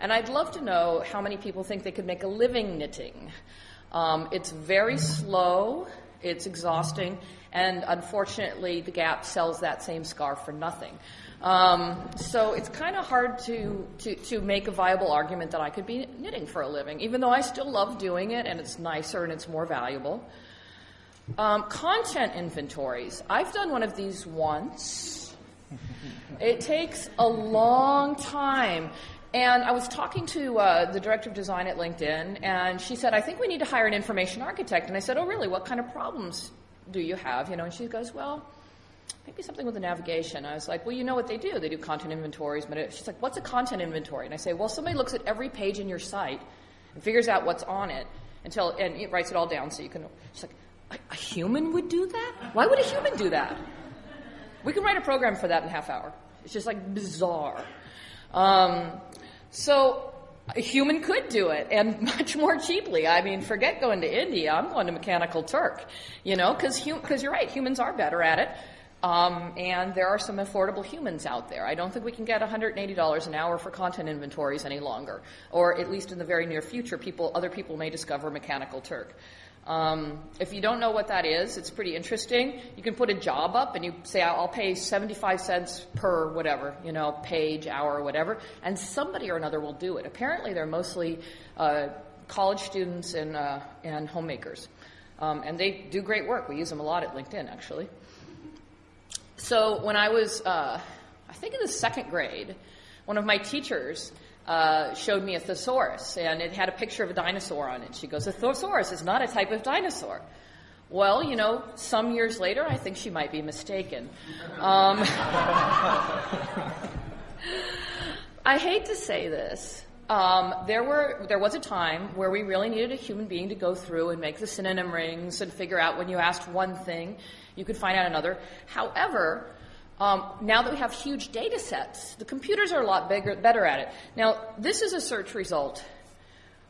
And I'd love to know how many people think they could make a living knitting. Um, it's very slow It's exhausting, and unfortunately, the Gap sells that same scarf for nothing. Um, so it's kind of hard to, to, to make a viable argument that I could be knitting for a living, even though I still love doing it and it's nicer and it's more valuable. Um, content inventories. I've done one of these once. It takes a long time. And I was talking to uh, the director of design at LinkedIn, and she said, I think we need to hire an information architect. And I said, Oh, really? What kind of problems do you have? You know, and she goes, Well, maybe something with the navigation. I was like, Well, you know what they do? They do content inventories. But she's like, What's a content inventory? And I say, Well, somebody looks at every page in your site and figures out what's on it until, and it writes it all down so you can. She's like, a, a human would do that? Why would a human do that? We can write a program for that in half hour. It's just like bizarre. Um, so a human could do it and much more cheaply. I mean, forget going to India. I'm going to Mechanical Turk, you know, because hum- cause you're right. Humans are better at it. Um, and there are some affordable humans out there. I don't think we can get $180 an hour for content inventories any longer, or at least in the very near future, people, other people may discover Mechanical Turk. Um, if you don't know what that is, it's pretty interesting. You can put a job up and you say, I'll pay 75 cents per whatever, you know, page, hour, whatever, and somebody or another will do it. Apparently, they're mostly uh, college students and, uh, and homemakers. Um, and they do great work. We use them a lot at LinkedIn, actually. So when I was, uh, I think in the second grade, one of my teachers uh, showed me a thesaurus, and it had a picture of a dinosaur on it. She goes, A thesaurus is not a type of dinosaur. Well, you know, some years later, I think she might be mistaken. Um, I hate to say this. Um, there were there was a time where we really needed a human being to go through and make the synonym rings and figure out when you asked one thing, you could find out another. However, um, now that we have huge data sets, the computers are a lot bigger, better at it. Now, this is a search result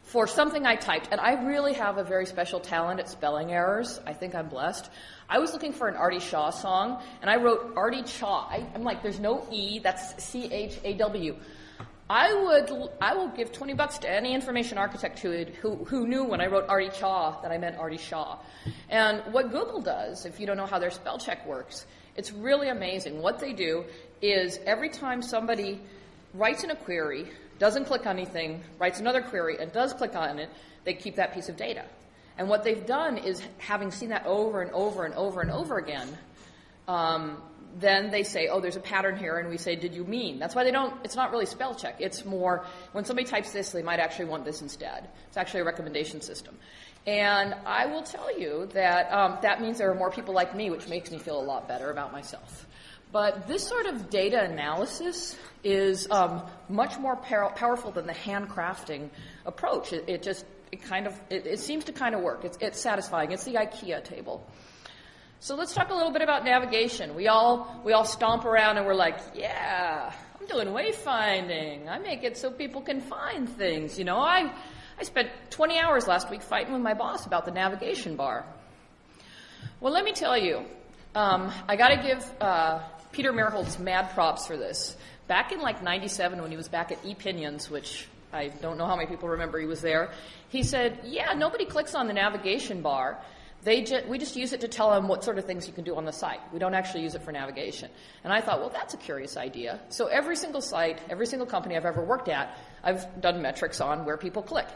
for something I typed, and I really have a very special talent at spelling errors. I think I'm blessed. I was looking for an Artie Shaw song, and I wrote Artie Chaw. I, am like, there's no E, that's C H A W. I would, I will give 20 bucks to any information architect who, had, who, who knew when I wrote Artie Chaw that I meant Artie Shaw. And what Google does, if you don't know how their spell check works, it's really amazing. What they do is every time somebody writes in a query, doesn't click on anything, writes another query, and does click on it, they keep that piece of data. And what they've done is, having seen that over and over and over and over again, um, then they say, oh, there's a pattern here, and we say, did you mean? That's why they don't, it's not really spell check. It's more, when somebody types this, they might actually want this instead. It's actually a recommendation system. And I will tell you that um, that means there are more people like me, which makes me feel a lot better about myself. But this sort of data analysis is um, much more par- powerful than the handcrafting approach. It, it just it kind of it, it, seems to kind of work. It's, it's satisfying. It's the IKEA table. So let's talk a little bit about navigation. We all we all stomp around and we're like, yeah, I'm doing wayfinding. I make it so people can find things. You know, I I spent 20 hours last week fighting with my boss about the navigation bar. Well, let me tell you, um, I got to give uh, Peter Merholz mad props for this. Back in like 97 when he was back at ePinions, which I don't know how many people remember he was there, he said, yeah, nobody clicks on the navigation bar. They ju- we just use it to tell them what sort of things you can do on the site. We don't actually use it for navigation. And I thought, well, that's a curious idea. So every single site, every single company I've ever worked at, I've done metrics on where people click.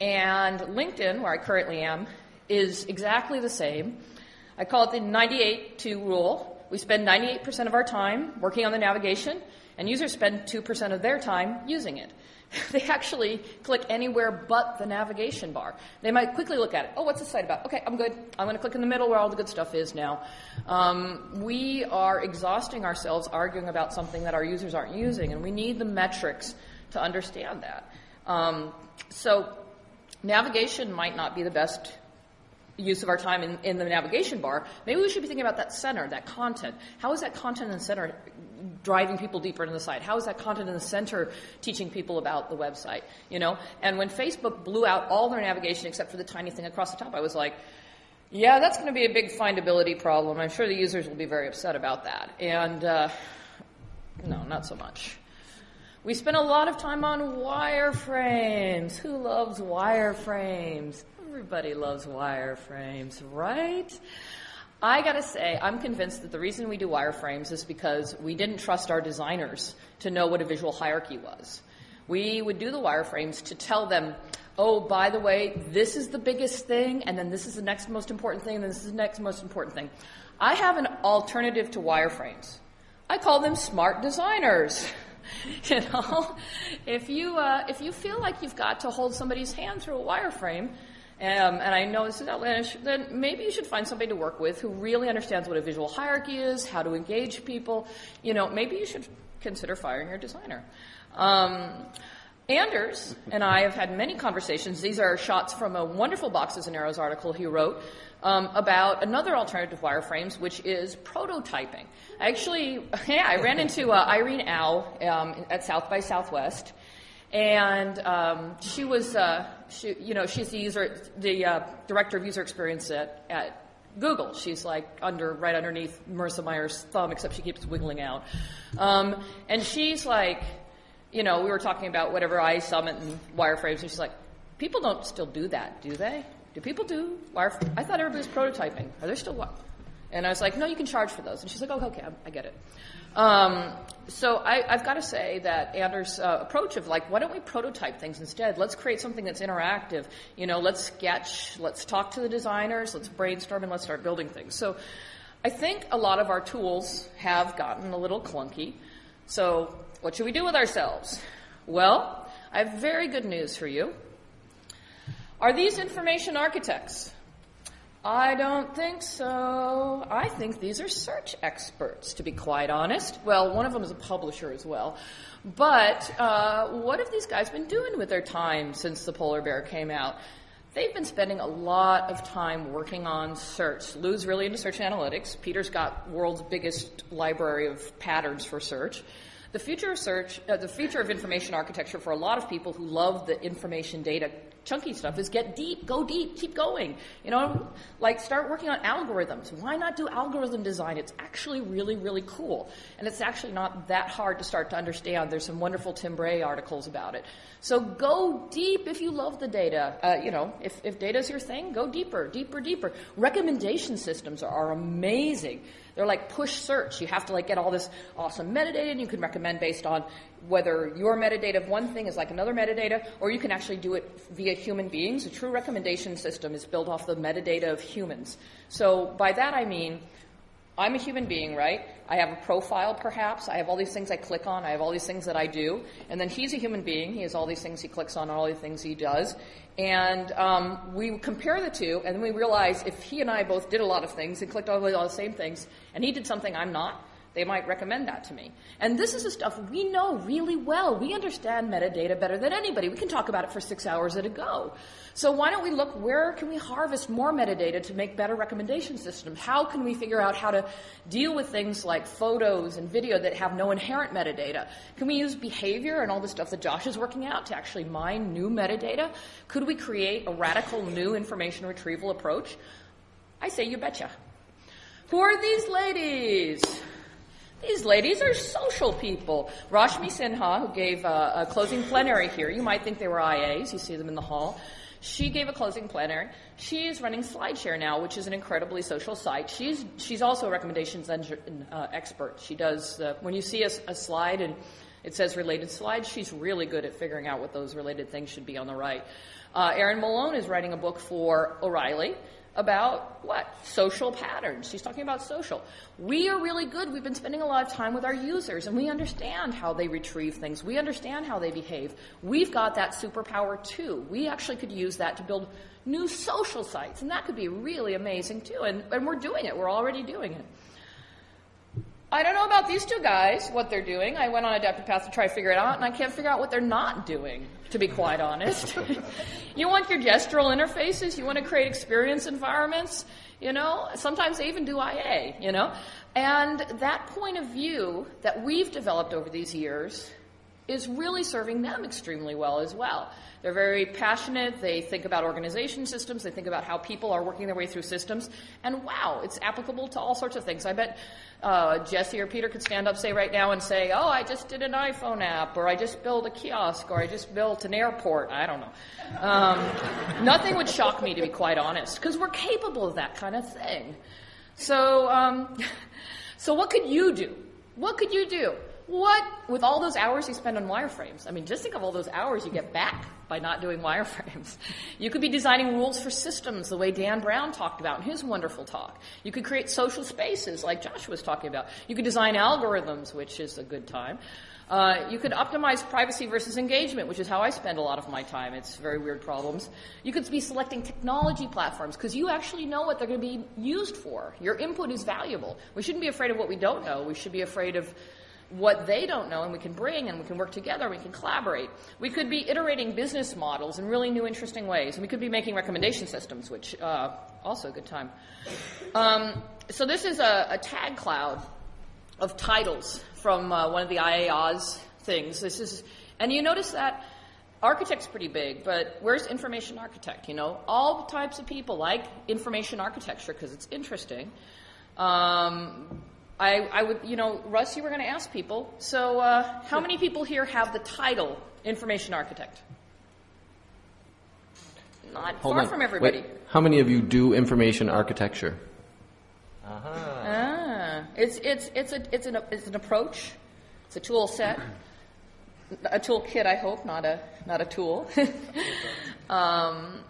And LinkedIn, where I currently am, is exactly the same. I call it the 98-2 rule. We spend 98% of our time working on the navigation, and users spend 2% of their time using it. they actually click anywhere but the navigation bar. They might quickly look at it. Oh, what's the site about? Okay, I'm good. I'm going to click in the middle where all the good stuff is now. Um, we are exhausting ourselves arguing about something that our users aren't using, and we need the metrics to understand that. Um, so navigation might not be the best use of our time in, in, the navigation bar, maybe we should be thinking about that center, that content. How is that content the center driving people deeper into the site? How is that content in the center teaching people about the website? You know, and when Facebook blew out all their navigation except for the tiny thing across the top, I was like, yeah, that's going to be a big findability problem. I'm sure the users will be very upset about that. And uh, no, not so much. We spent a lot of time on wireframes. Who loves wireframes? Everybody loves wireframes, right? I gotta say, I'm convinced that the reason we do wireframes is because we didn't trust our designers to know what a visual hierarchy was. We would do the wireframes to tell them, oh, by the way, this is the biggest thing, and then this is the next most important thing, and then this is the next most important thing. I have an alternative to wireframes. I call them smart designers. you know, if you uh, if you feel like you've got to hold somebody's hand through a wireframe, um, and I know this is outlandish, then maybe you should find somebody to work with who really understands what a visual hierarchy is, how to engage people. You know, maybe you should consider firing your designer. Um, Anders and I have had many conversations. These are shots from a wonderful Boxes and Arrows article he wrote um, about another alternative wireframes, which is prototyping. Actually, yeah, I ran into uh, Irene Au um, at South by Southwest, and um, she was, uh, she, you know, she's the user, the uh, director of user experience at, at Google. She's like under, right underneath Marissa Mayer's thumb, except she keeps wiggling out. Um, and she's like you know, we were talking about whatever I summit and wireframes, and she's like, people don't still do that, do they? Do people do wireframes? I thought everybody was prototyping. Are there still what? And I was like, no, you can charge for those. And she's like, oh, okay, I, get it. Um, so I, have got to say that Anders' uh, approach of like, why don't we prototype things instead? Let's create something that's interactive. You know, let's sketch, let's talk to the designers, let's brainstorm, and let's start building things. So I think a lot of our tools have gotten a little clunky. So what should we do with ourselves? Well, I have very good news for you. Are these information architects? I don't think so. I think these are search experts, to be quite honest. Well, one of them is a publisher as well. But uh, what have these guys been doing with their time since the polar bear came out? They've been spending a lot of time working on search. Lou's really into search analytics. Peter's got world's biggest library of patterns for search. The future of search, uh, the future of information architecture for a lot of people who love the information data chunky stuff is get deep, go deep, keep going. You know, like start working on algorithms. Why not do algorithm design? It's actually really, really cool. And it's actually not that hard to start to understand. There's some wonderful Tim Bray articles about it. So go deep if you love the data. Uh, you know, if, if data is your thing, go deeper, deeper, deeper. Recommendation systems are, are amazing. They're like push search. You have to like get all this awesome metadata and you can recommend based on whether your metadata of one thing is like another metadata, or you can actually do it via human beings. A true recommendation system is built off the metadata of humans. So by that I mean, I'm a human being, right? I have a profile, perhaps. I have all these things I click on. I have all these things that I do. And then he's a human being. He has all these things he clicks on, all the things he does. And um, we compare the two, and then we realize if he and I both did a lot of things and clicked all, all the same things, and he did something I'm not, they might recommend that to me. And this is the stuff we know really well. We understand metadata better than anybody. We can talk about it for six hours at a go. So why don't we look where can we harvest more metadata to make better recommendation systems? How can we figure out how to deal with things like photos and video that have no inherent metadata? Can we use behavior and all the stuff that Josh is working out to actually mine new metadata? Could we create a radical new information retrieval approach? I say you betcha. Who are these ladies? These ladies are social people. Rashmi Sinha, who gave a, a, closing plenary here, you might think they were IAs, you see them in the hall. She gave a closing plenary. She is running SlideShare now, which is an incredibly social site. She's, she's also a recommendations engine, uh, expert. She does, uh, when you see a, a slide and it says related slides, she's really good at figuring out what those related things should be on the right. Uh, Erin Malone is writing a book for O'Reilly about what? Social patterns. She's talking about social. We are really good. We've been spending a lot of time with our users and we understand how they retrieve things. We understand how they behave. We've got that superpower too. We actually could use that to build new social sites and that could be really amazing too. And, and we're doing it. We're already doing it. I don't know about these two guys, what they're doing. I went on Adaptive Path to try to figure it out, and I can't figure out what they're not doing, to be quite honest. you want your gestural interfaces, you want to create experience environments, you know, sometimes they even do IA, you know. And that point of view that we've developed over these years is really serving them extremely well as well. They're very passionate. They think about organization systems. They think about how people are working their way through systems. And wow, it's applicable to all sorts of things. I bet uh, Jesse or Peter could stand up, say right now, and say, "Oh, I just did an iPhone app, or I just built a kiosk, or I just built an airport." I don't know. Um, nothing would shock me, to be quite honest, because we're capable of that kind of thing. So, um, so what could you do? What could you do? What, with all those hours you spend on wireframes? I mean, just think of all those hours you get back by not doing wireframes. You could be designing rules for systems the way Dan Brown talked about in his wonderful talk. You could create social spaces like Josh was talking about. You could design algorithms, which is a good time. Uh, you could optimize privacy versus engagement, which is how I spend a lot of my time. It's very weird problems. You could be selecting technology platforms because you actually know what they're going to be used for. Your input is valuable. We shouldn't be afraid of what we don't know. We should be afraid of what they don't know and we can bring and we can work together, we can collaborate. We could be iterating business models in really new, interesting ways. And we could be making recommendation systems, which uh, also a good time. Um, so this is a, a, tag cloud of titles from uh, one of the IAOS things. This is, and you notice that architect's pretty big, but where's information architect? You know, all types of people like information architecture because it's interesting. Um, I, I would, you know, Russ, you were going to ask people. So, uh, how many people here have the title information architect? Not Hold far on. from everybody. Wait, how many of you do information architecture? Uh-huh. Ah, it's it's it's a it's an it's an approach. It's a tool set, a toolkit. I hope not a not a tool. um,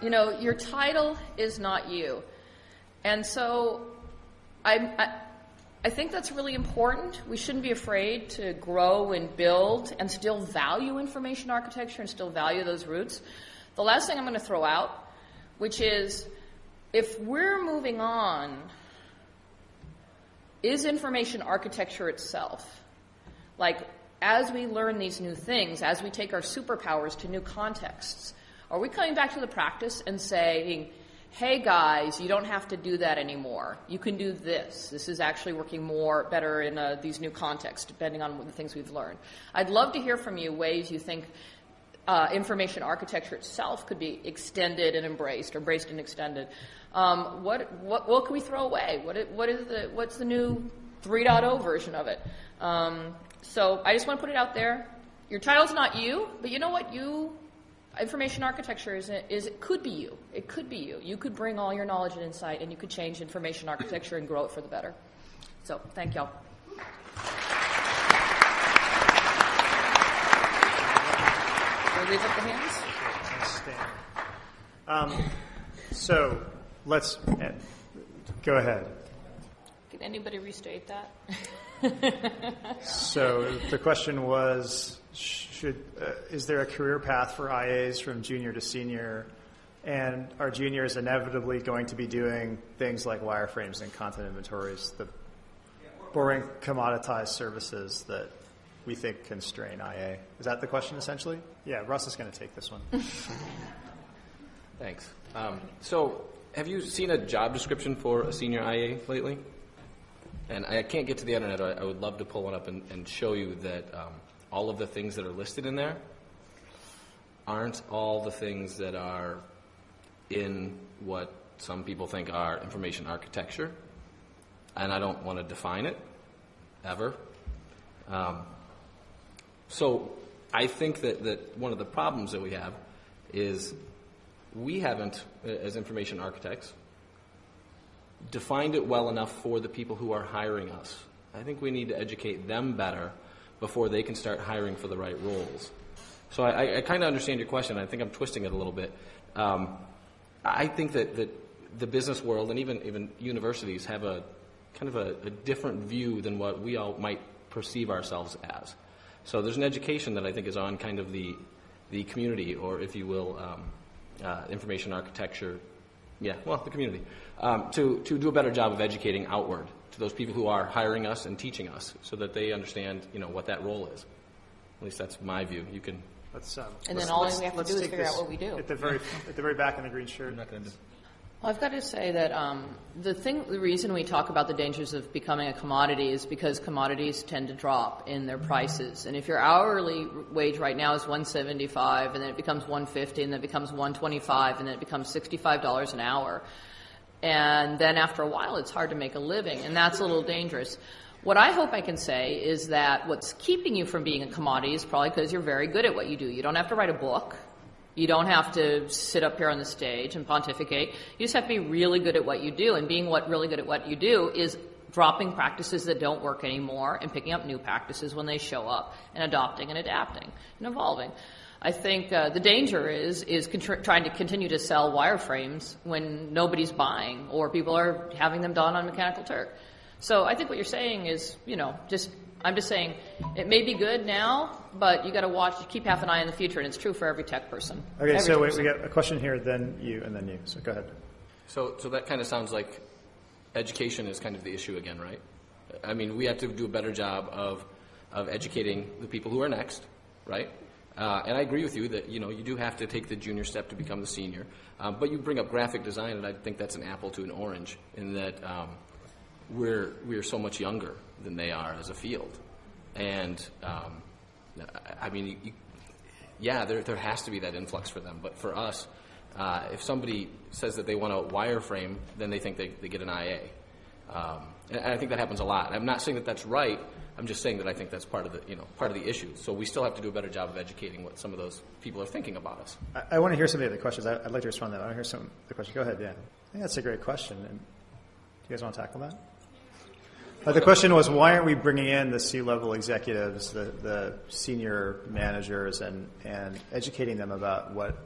you know, your title is not you, and so I, I I think that's really important. We shouldn't be afraid to grow and build and still value information architecture and still value those roots. The last thing I'm going to throw out, which is if we're moving on, is information architecture itself, like as we learn these new things, as we take our superpowers to new contexts, are we coming back to the practice and saying, hey guys, you don't have to do that anymore. You can do this. This is actually working more better in uh, these new contexts, depending on the things we've learned. I'd love to hear from you ways you think uh, information architecture itself could be extended and embraced, or embraced and extended. Um, what, what, what can we throw away? What, what is the, what's the new 3.0 version of it? Um, so I just want to put it out there. Your title's not you, but you know what? You information architecture is, is it could be you. It could be you. You could bring all your knowledge and insight, and you could change information architecture and grow it for the better. So, thank y'all. we leave up the hands? Um, so, let's uh, go ahead. Can anybody restate that? so the question was should, uh, is there a career path for IAs from junior to senior? And are juniors inevitably going to be doing things like wireframes and content inventories, the boring commoditized services that we think constrain IA? Is that the question essentially? Yeah, Russ is going to take this one. Thanks. Um, so, have you seen a job description for a senior IA lately? And I can't get to the internet. I, I would love to pull one up and, and show you that um, all of the things that are listed in there aren't all the things that are in what some people think are information architecture. And I don't want to define it ever. Um, so I think that, that one of the problems that we have is we haven't, as information architects, defined it well enough for the people who are hiring us. I think we need to educate them better before they can start hiring for the right roles. So I, I kind of understand your question. I think I'm twisting it a little bit. Um, I think that, that the business world and even, even universities have a kind of a, a, different view than what we all might perceive ourselves as. So there's an education that I think is on kind of the, the community, or if you will, um, uh, information architecture. Yeah, well, the community. Um, to, to do a better job of educating outward to those people who are hiring us and teaching us so that they understand, you know, what that role is. At least that's my view. You can. Let's, um, and let's, then all we have to do is figure out what we do. At the very, at the very back in the green shirt. I'm not going to Well, I've got to say that um, the thing, the reason we talk about the dangers of becoming a commodity is because commodities tend to drop in their prices. And if your hourly wage right now is 175, and then it becomes 150, and then it becomes 125, and then it becomes $65 an hour, and then after a while, it's hard to make a living, and that's a little dangerous. What I hope I can say is that what's keeping you from being a commodity is probably because you're very good at what you do. You don't have to write a book. You don't have to sit up here on the stage and pontificate. You just have to be really good at what you do. And being what really good at what you do is dropping practices that don't work anymore and picking up new practices when they show up and adopting and adapting and evolving. I think uh, the danger is is contr- trying to continue to sell wireframes when nobody's buying or people are having them done on Mechanical Turk. So I think what you're saying is, you know, just I'm just saying it may be good now, but you got to watch, keep half an eye on the future, and it's true for every tech person. Okay, Every so tech we, person. we got a question here, then you, and then you. So go ahead. So, so that kind of sounds like education is kind of the issue again, right? I mean, we have to do a better job of, of educating the people who are next, right? Uh, and I agree with you that you know you do have to take the junior step to become the senior. Um, but you bring up graphic design, and I think that's an apple to an orange in that um, we're we're so much younger than they are as a field, and um, I mean, you, yeah, there there has to be that influx for them. But for us, uh, if somebody says that they want a wireframe, then they think they, they get an IA. Um, and I think that happens a lot. I'm not saying that that's right. I'm just saying that I think that's part of the you know part of the issue. So we still have to do a better job of educating what some of those people are thinking about us. I, I want to hear some of the other questions. I, I'd like to respond to that. I want to hear some of the questions. Go ahead, yeah. I think that's a great question. And do you guys want to tackle that? Uh, the question was, why aren't we bringing in the C-level executives, the, the senior managers, and, and educating them about what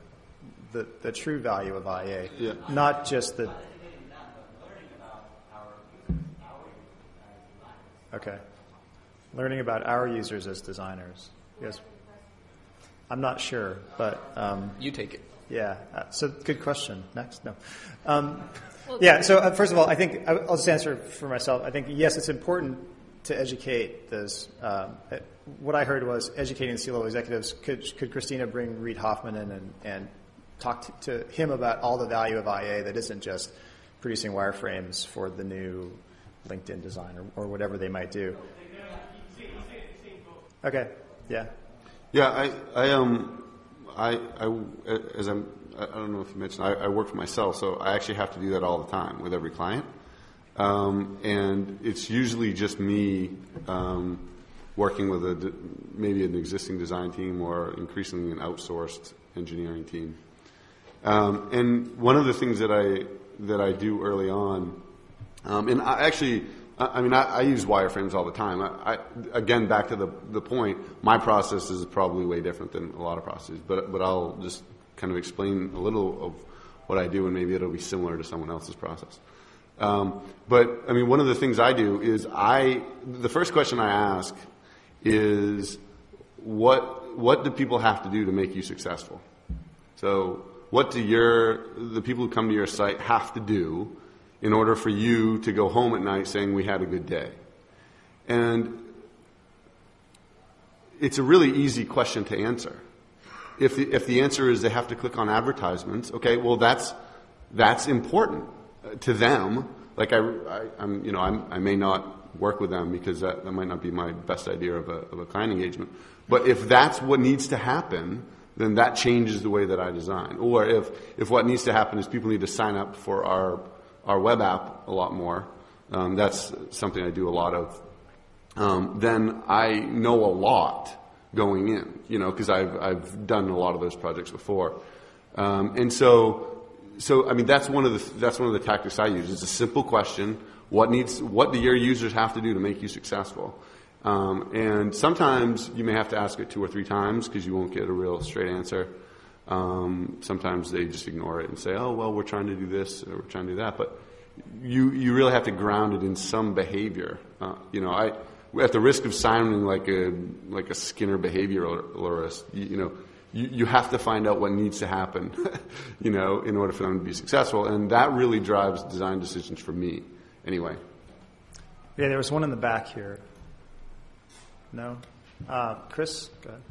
the, the true value of IA, Yeah. not just the. Okay, learning about our users as designers. Yes, I'm not sure, but um, You take it. yeah. Uh, so good question. Next, no. Um, yeah. So uh, first of all, I think I- I'll just answer for myself. I think yes, it's important to educate those. Um, uh, what I heard was educating the C-level executives. Could could Christina bring Reid Hoffman in and, and talk to, to him about all the value of IA that isn't just producing wireframes for the new LinkedIn design or, or whatever they might do. Okay. Yeah. Yeah, I, I um, I, I, as I'm, I don't know if you mentioned, I, I work for myself, so I actually have to do that all the time with every client. Um, and it's usually just me um, working with a, maybe an existing design team or increasingly an outsourced engineering team. Um, and one of the things that I that I do early on, um, and I actually, I, mean, I, I use wireframes all the time. I, I, again, back to the the point, my process is probably way different than a lot of processes, but but I'll just kind of explain a little of what I do, and maybe it'll be similar to someone else's process. Um, but I mean, one of the things I do is I the first question I ask is what what do people have to do to make you successful? So what do your the people who come to your site have to do in order for you to go home at night saying we had a good day? And it's a really easy question to answer. If the, if the answer is they have to click on advertisements, okay, well that's that's important to them. Like I, I I'm, you know, I'm, I may not work with them because that, that might not be my best idea of a, of a client engagement. But if that's what needs to happen, then that changes the way that I design. Or if, if what needs to happen is people need to sign up for our, our web app a lot more, um, that's something I do a lot of, um, then I know a lot going in, you know, because I've, I've done a lot of those projects before. Um, and so, so, I mean, that's one of the, that's one of the tactics I use. It's a simple question. What needs, what do your users have to do to make you successful? Um, and sometimes you may have to ask it two or three times because you won't get a real straight answer. Um, sometimes they just ignore it and say, "Oh, well, we're trying to do this or we're trying to do that." But you you really have to ground it in some behavior. Uh, you know, I at the risk of sounding like a like a Skinner behavioralist, you, you know, you, you have to find out what needs to happen, you know, in order for them to be successful, and that really drives design decisions for me, anyway. Yeah, there was one in the back here. No? Uh, Chris, go ahead.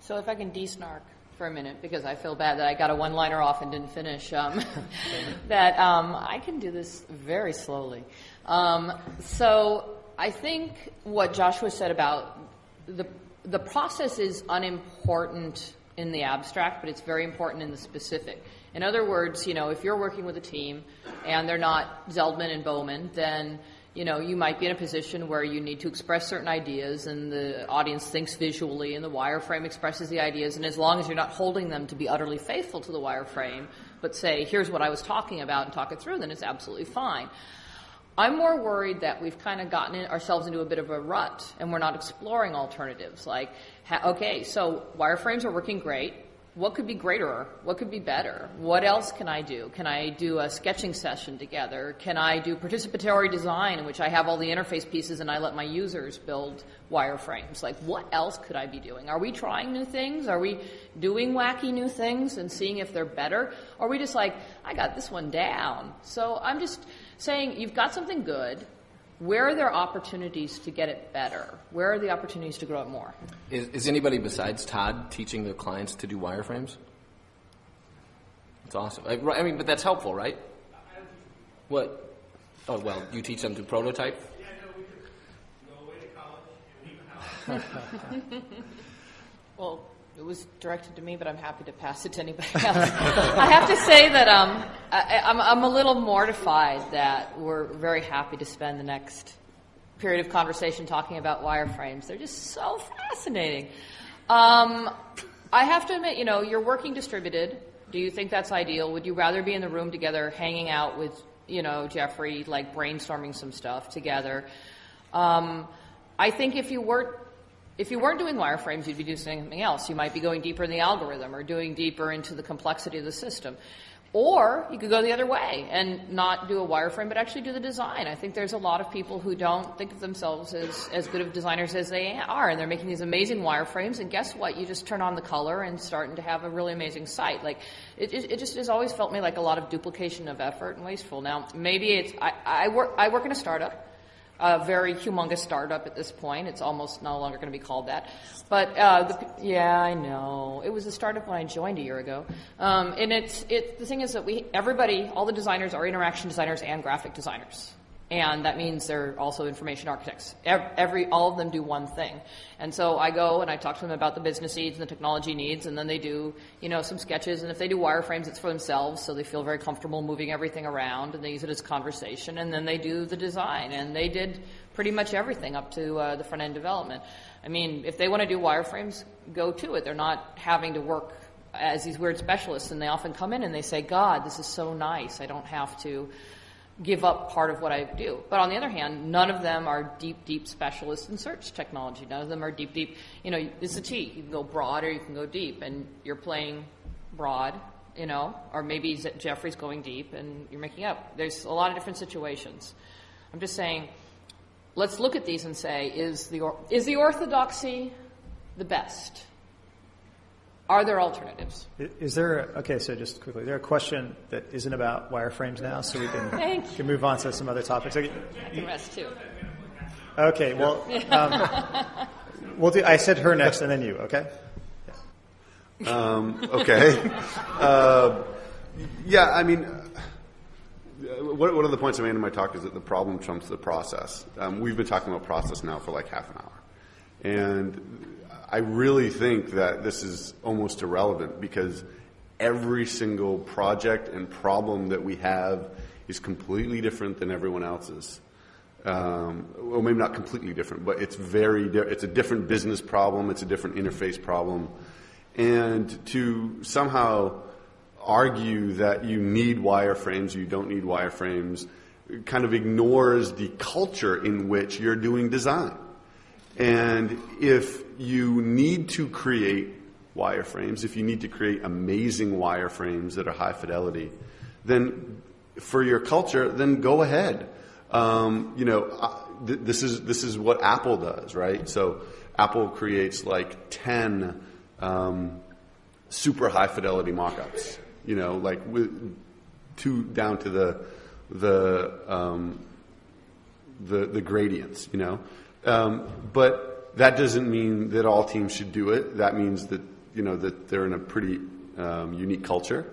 So if I can de-snark for a minute because I feel bad that I got a one-liner off and didn't finish. Um, that um, I can do this very slowly. Um, so I think what Joshua said about the the process is unimportant in the abstract, but it's very important in the specific. In other words, you know, if you're working with a team and they're not Zeldman and Bowman, then you know, you might be in a position where you need to express certain ideas and the audience thinks visually and the wireframe expresses the ideas. And as long as you're not holding them to be utterly faithful to the wireframe, but say, here's what I was talking about and talk it through, then it's absolutely fine. I'm more worried that we've kind of gotten ourselves into a bit of a rut and we're not exploring alternatives. Like, okay, so wireframes are working great what could be greater? What could be better? What else can I do? Can I do a sketching session together? Can I do participatory design in which I have all the interface pieces and I let my users build wireframes? Like, what else could I be doing? Are we trying new things? Are we doing wacky new things and seeing if they're better? Or are we just like, I got this one down? So I'm just saying, you've got something good where are there opportunities to get it better? Where are the opportunities to grow it more? Is, is anybody besides Todd teaching their clients to do wireframes? That's awesome. I, I mean, but that's helpful, right? What? Oh, well, you teach them to prototype? Yeah, no, we could go away to college and leave the house. well, it was directed to me, but I'm happy to pass it to anybody else. I have to say that um, I, I'm, I'm a little mortified that we're very happy to spend the next period of conversation talking about wireframes. They're just so fascinating. Um, I have to admit, you know, you're working distributed. Do you think that's ideal? Would you rather be in the room together, hanging out with, you know, Jeffrey, like brainstorming some stuff together? Um, I think if you weren't if you weren't doing wireframes, you'd be doing something else. You might be going deeper in the algorithm or doing deeper into the complexity of the system. Or you could go the other way and not do a wireframe, but actually do the design. I think there's a lot of people who don't think of themselves as, as good of designers as they are, and they're making these amazing wireframes, and guess what? You just turn on the color and starting to have a really amazing site. Like, it, it, it just has always felt me like a lot of duplication of effort and wasteful. Now, maybe it's, I, I work, I work in a startup, a very humongous startup at this point. It's almost no longer going to be called that. But uh, the, yeah, I know it was a startup when I joined a year ago. Um, and it's it. The thing is that we everybody, all the designers are interaction designers and graphic designers and that means they're also information architects. Every, all of them do one thing. And so I go and I talk to them about the business needs and the technology needs, and then they do, you know, some sketches. And if they do wireframes, it's for themselves, so they feel very comfortable moving everything around, and they use it as conversation. And then they do the design, and they did pretty much everything up to uh, the front end development. I mean, if they want to do wireframes, go to it. They're not having to work as these weird specialists, and they often come in and they say, "God, this is so nice. I don't have to." Give up part of what I do. But on the other hand, none of them are deep, deep specialists in search technology. None of them are deep, deep. You know, it's a T. You can go broad or you can go deep, and you're playing broad, you know, or maybe Jeffrey's going deep and you're making up. There's a lot of different situations. I'm just saying, let's look at these and say, is the, is the orthodoxy the best? Are there alternatives? Is there, a, okay, so just quickly, is there a question that isn't about wireframes now so we can, can move on to some other topics? The rest too. Okay, well, um, we'll do, I said her next and then you, okay? Um, okay. uh, yeah, I mean, one of the points I made in my talk is that the problem trumps the process. Um, we've been talking about process now for like half an hour. And I really think that this is almost irrelevant because every single project and problem that we have is completely different than everyone else's. Um, well, maybe not completely different, but it's very di- it's a different business problem. It's a different interface problem, and to somehow argue that you need wireframes, you don't need wireframes, kind of ignores the culture in which you're doing design. And if you need to create wireframes, if you need to create amazing wireframes that are high fidelity, then for your culture, then go ahead. Um, you know, th- this is this is what Apple does, right? So Apple creates like ten um, super high fidelity mockups. You know, like with two down to the the um, the, the gradients. You know, um, but that doesn't mean that all teams should do it. That means that you know that they're in a pretty um, unique culture,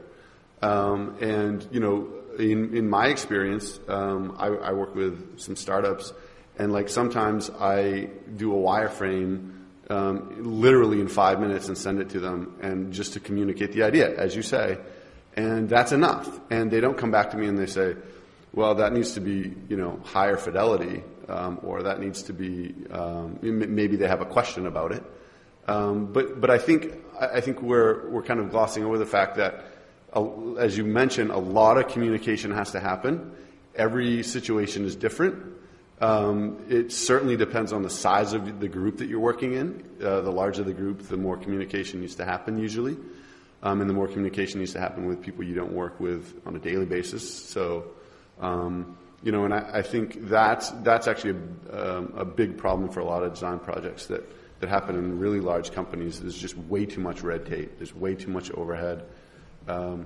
um, and you know in in my experience, um, I, I work with some startups, and like sometimes I do a wireframe. Um, literally in five minutes and send it to them and just to communicate the idea as you say and that's enough and they don't come back to me and they say well that needs to be you know higher fidelity um, or that needs to be um, maybe they have a question about it um, but but I think I think we're we're kind of glossing over the fact that uh, as you mentioned a lot of communication has to happen every situation is different um, it certainly depends on the size of the group that you're working in. Uh, the larger the group, the more communication needs to happen usually, um, and the more communication needs to happen with people you don't work with on a daily basis. So, um, you know, and I, I, think that's that's actually a, um, a, big problem for a lot of design projects that that happen in really large companies. There's just way too much red tape. There's way too much overhead. Um,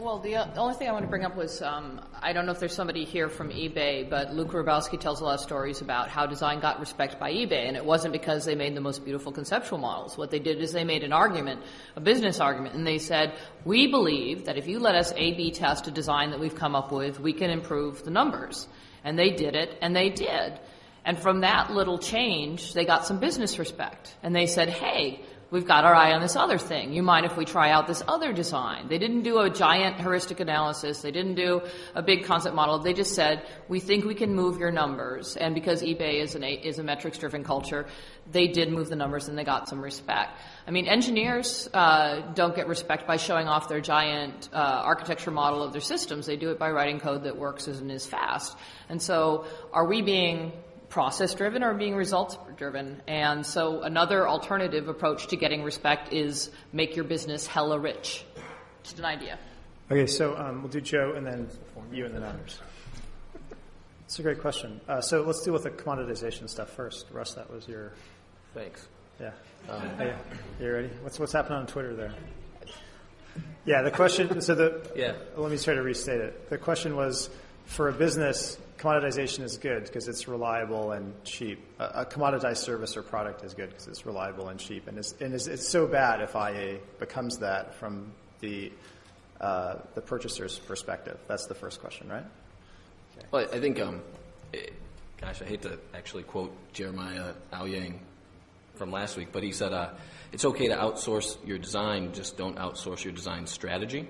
well, the, only thing I want to bring up was um, I don't know if there's somebody here from eBay, but Luke Wroblewski tells a lot of stories about how design got respect by eBay, and it wasn't because they made the most beautiful conceptual models. What they did is they made an argument, a business argument, and they said, we believe that if you let us A-B test a design that we've come up with, we can improve the numbers. And they did it, and they did. And from that little change, they got some business respect. And they said, hey, we've got our eye on this other thing. You mind if we try out this other design? They didn't do a giant heuristic analysis. They didn't do a big concept model. They just said, we think we can move your numbers. And because eBay is, an, is a metrics driven culture, they did move the numbers and they got some respect. I mean, engineers uh, don't get respect by showing off their giant uh, architecture model of their systems. They do it by writing code that works and is fast. And so, are we being process driven or being results driven. And so another alternative approach to getting respect is make your business hella rich. Just an idea. Okay, so um, we'll do Joe and then you and then others. It's a great question. Uh, so let's deal with the commoditization stuff first. Russ, that was your. Thanks. Yeah. Um, hey, you ready? What's what's happening on Twitter there? Yeah, the question. So the. Yeah. Let me try to restate it. The question was, for a business, commoditization is good because it's reliable and cheap. A, a, commoditized service or product is good because it's reliable and cheap. And, it's, and it's, it's, so bad if IA becomes that from the, uh, the purchaser's perspective. That's the first question, right? Okay. Well, I think, um, it, gosh, I hate to actually quote Jeremiah Owyang from last week, but he said, uh, it's okay to outsource your design, just don't outsource your design strategy.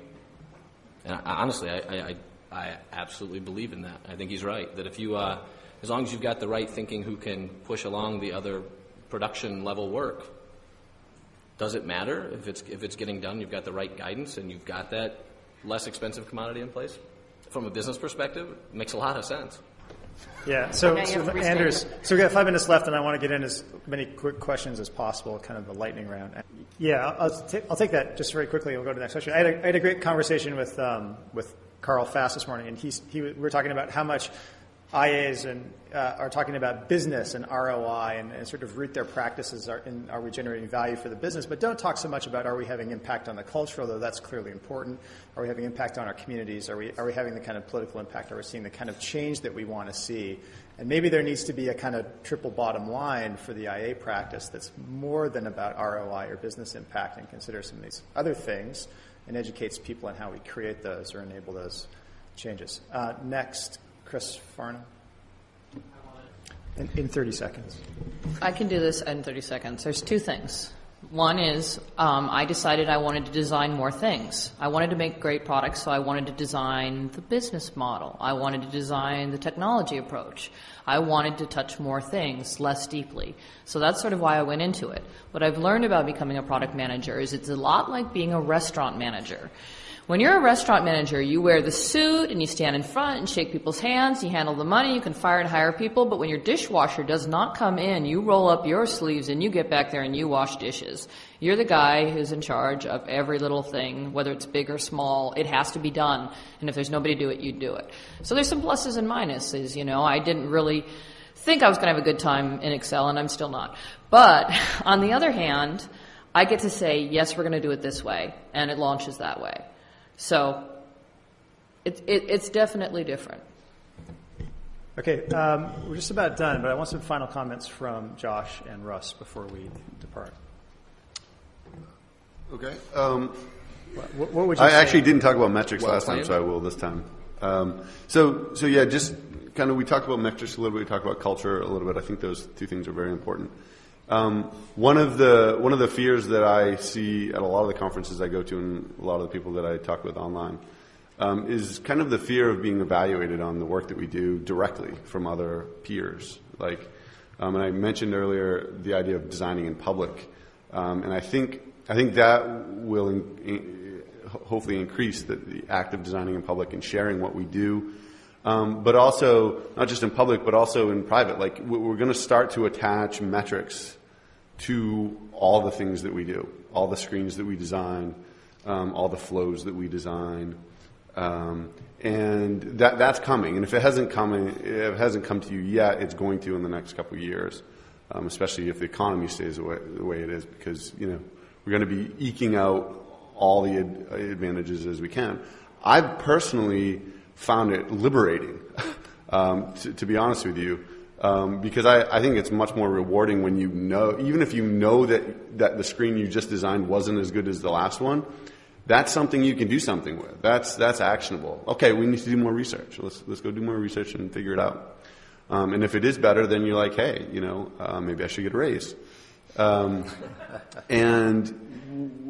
And I, honestly, I, I, I absolutely believe in that. I think he's right. That if you, uh, as long as you've got the right thinking who can push along the other production level work, does it matter if it's if it's getting done? You've got the right guidance and you've got that less expensive commodity in place. From a business perspective, it makes a lot of sense. Yeah. So, so Anders, so we got five minutes left, and I want to get in as many quick questions as possible, kind of a lightning round. Yeah, I'll, t- I'll take that just very quickly. We'll go to the next question. I had a, I had a great conversation with um, with Karl Fast this morning, and he, we were talking about how much IAs and, uh, are talking about business and ROI and, and sort of root their practices are, in, are we generating value for the business, but don't talk so much about are we having impact on the culture, although that's clearly important. Are we having impact on our communities? Are we, are we having the kind of political impact? Are we seeing the kind of change that we want to see? And maybe there needs to be a kind of triple bottom line for the IA practice that's more than about ROI or business impact and consider some of these other things and educates people on how we create those or enable those changes. Uh, next, Chris Farnum. In, in, 30 seconds. I can do this in 30 seconds. There's two things. One is um, I decided I wanted to design more things. I wanted to make great products, so I wanted to design the business model. I wanted to design the technology approach. I wanted to touch more things less deeply. So that's sort of why I went into it. What I've learned about becoming a product manager is it's a lot like being a restaurant manager. When you're a restaurant manager, you wear the suit and you stand in front and shake people's hands, you handle the money, you can fire and hire people, but when your dishwasher does not come in, you roll up your sleeves and you get back there and you wash dishes. You're the guy who's in charge of every little thing, whether it's big or small. It has to be done. And if there's nobody to do it, you do it. So there's some pluses and minuses, you know. I didn't really think I was going to have a good time in Excel and I'm still not. But on the other hand, I get to say, yes, we're going to do it this way, and it launches that way. So it, it, it's definitely different. Okay, um, we're just about done, but I want some final comments from Josh and Russ before we depart. Okay. Um, What, what would you I say? actually didn't talk about metrics Well last time, so I will this time. Um, so, so yeah, just kind of we talked about metrics a little bit. We talked about culture a little bit. I think those two things are very important. Um, one of the one of the fears that I see at a lot of the conferences I go to, and a lot of the people that I talk with online, um, is kind of the fear of being evaluated on the work that we do directly from other peers. Like, um, and I mentioned earlier the idea of designing in public, um, and I think I think that will in, in, hopefully increase the, the act of designing in public and sharing what we do. Um, but also, not just in public, but also in private. Like, we- we're going to start to attach metrics to all the things that we do, all the screens that we design, um, all the flows that we design. Um, and that, that's coming. And if it hasn't come, if it hasn't come to you yet, it's going to in the next couple of years, um, especially if the economy stays the way, the way it is, because you know we're going to be eking out all the ad- advantages as we can. I've personally found it liberating, um, to, to be honest with you, um, because I, I think it's much more rewarding when you know, even if you know that, that the screen you just designed wasn't as good as the last one, that's something you can do something with. That's, that's actionable. Okay, we need to do more research. Let's, let's go do more research and figure it out. Um, and if it is better, then you're like, hey, you know, uh, maybe I should get a raise. Um, and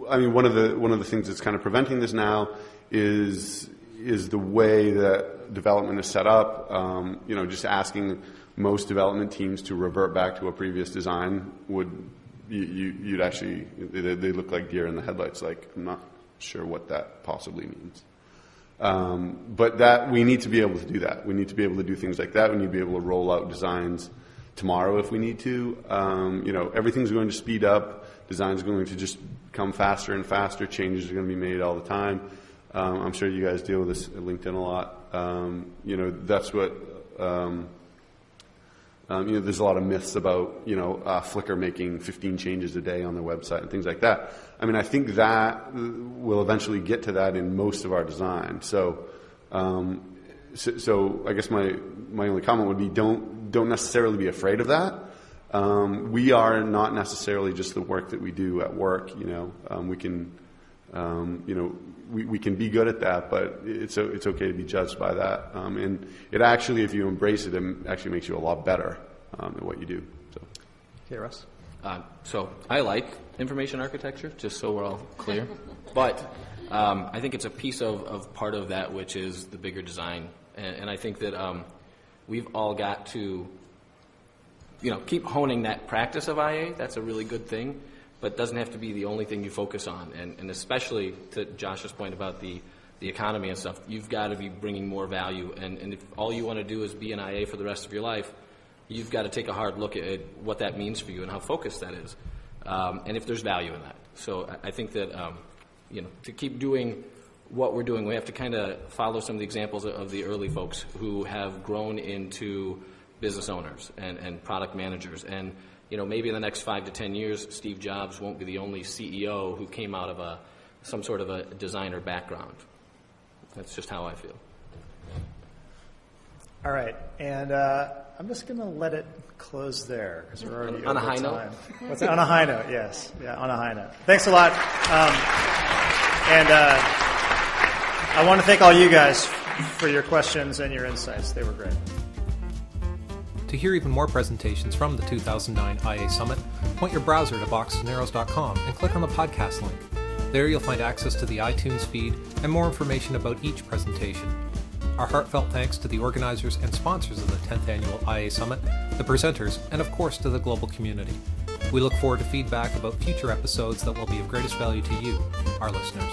I mean, one of the one of the things that's kind of preventing this now is is the way that development is set up. Um, you know, just asking most development teams to revert back to a previous design would you, you, you'd actually they, they look like deer in the headlights. Like I'm not sure what that possibly means. Um, but that we need to be able to do that. We need to be able to do things like that. We need to be able to roll out designs tomorrow if we need to. Um, you know, everything's going to speed up. Design's going to just come faster and faster. Changes are going to be made all the time. Um, I'm sure you guys deal with this at LinkedIn a lot. Um, you know, that's what. Um, you know, there's a lot of myths about you know uh, Flickr making 15 changes a day on their website and things like that. I mean, I think that will eventually get to that in most of our design. So, um, so, so I guess my my only comment would be don't don't necessarily be afraid of that. Um, we are not necessarily just the work that we do at work. You know, um, we can um, you know, we, we can be good at that, but it's, it's okay to be judged by that. Um, and it actually, if you embrace it, it actually makes you a lot better um, at what you do. So. Okay, Russ. Uh, so I like information architecture, just so we're all clear. but um, I think it's a piece of, of part of that, which is the bigger design. And, and I think that um, we've all got to, you know, keep honing that practice of IA. That's a really good thing, but doesn't have to be the only thing you focus on. And, and especially to Josh's point about the the economy and stuff, you've got to be bringing more value. And, and if all you want to do is be an IA for the rest of your life, you've got to take a hard look at what that means for you and how focused that is, um, and if there's value in that. So I, I think that um, you know to keep doing what we're doing, we have to kind of follow some of the examples of, the early folks who have grown into business owners and, and product managers. And you know maybe in the next five to ten years, Steve Jobs won't be the only CEO who came out of a some sort of a designer background. That's just how I feel. All right, and uh, I'm just going to let it close there because we're already On a high note? time. What's? On a high note, yes. Yeah, on a high note. Thanks a lot. Um, and uh, I want to thank all you guys for your questions and your insights. They were great. To hear even more presentations from the 2009 IA Summit, point your browser to boxesandarrows.com and click on the podcast link. There you'll find access to the iTunes feed and more information about each presentation. Our heartfelt thanks to the organizers and sponsors of the 10th Annual IA Summit, the presenters, and of course to the global community. We look forward to feedback about future episodes that will be of greatest value to you, our listeners.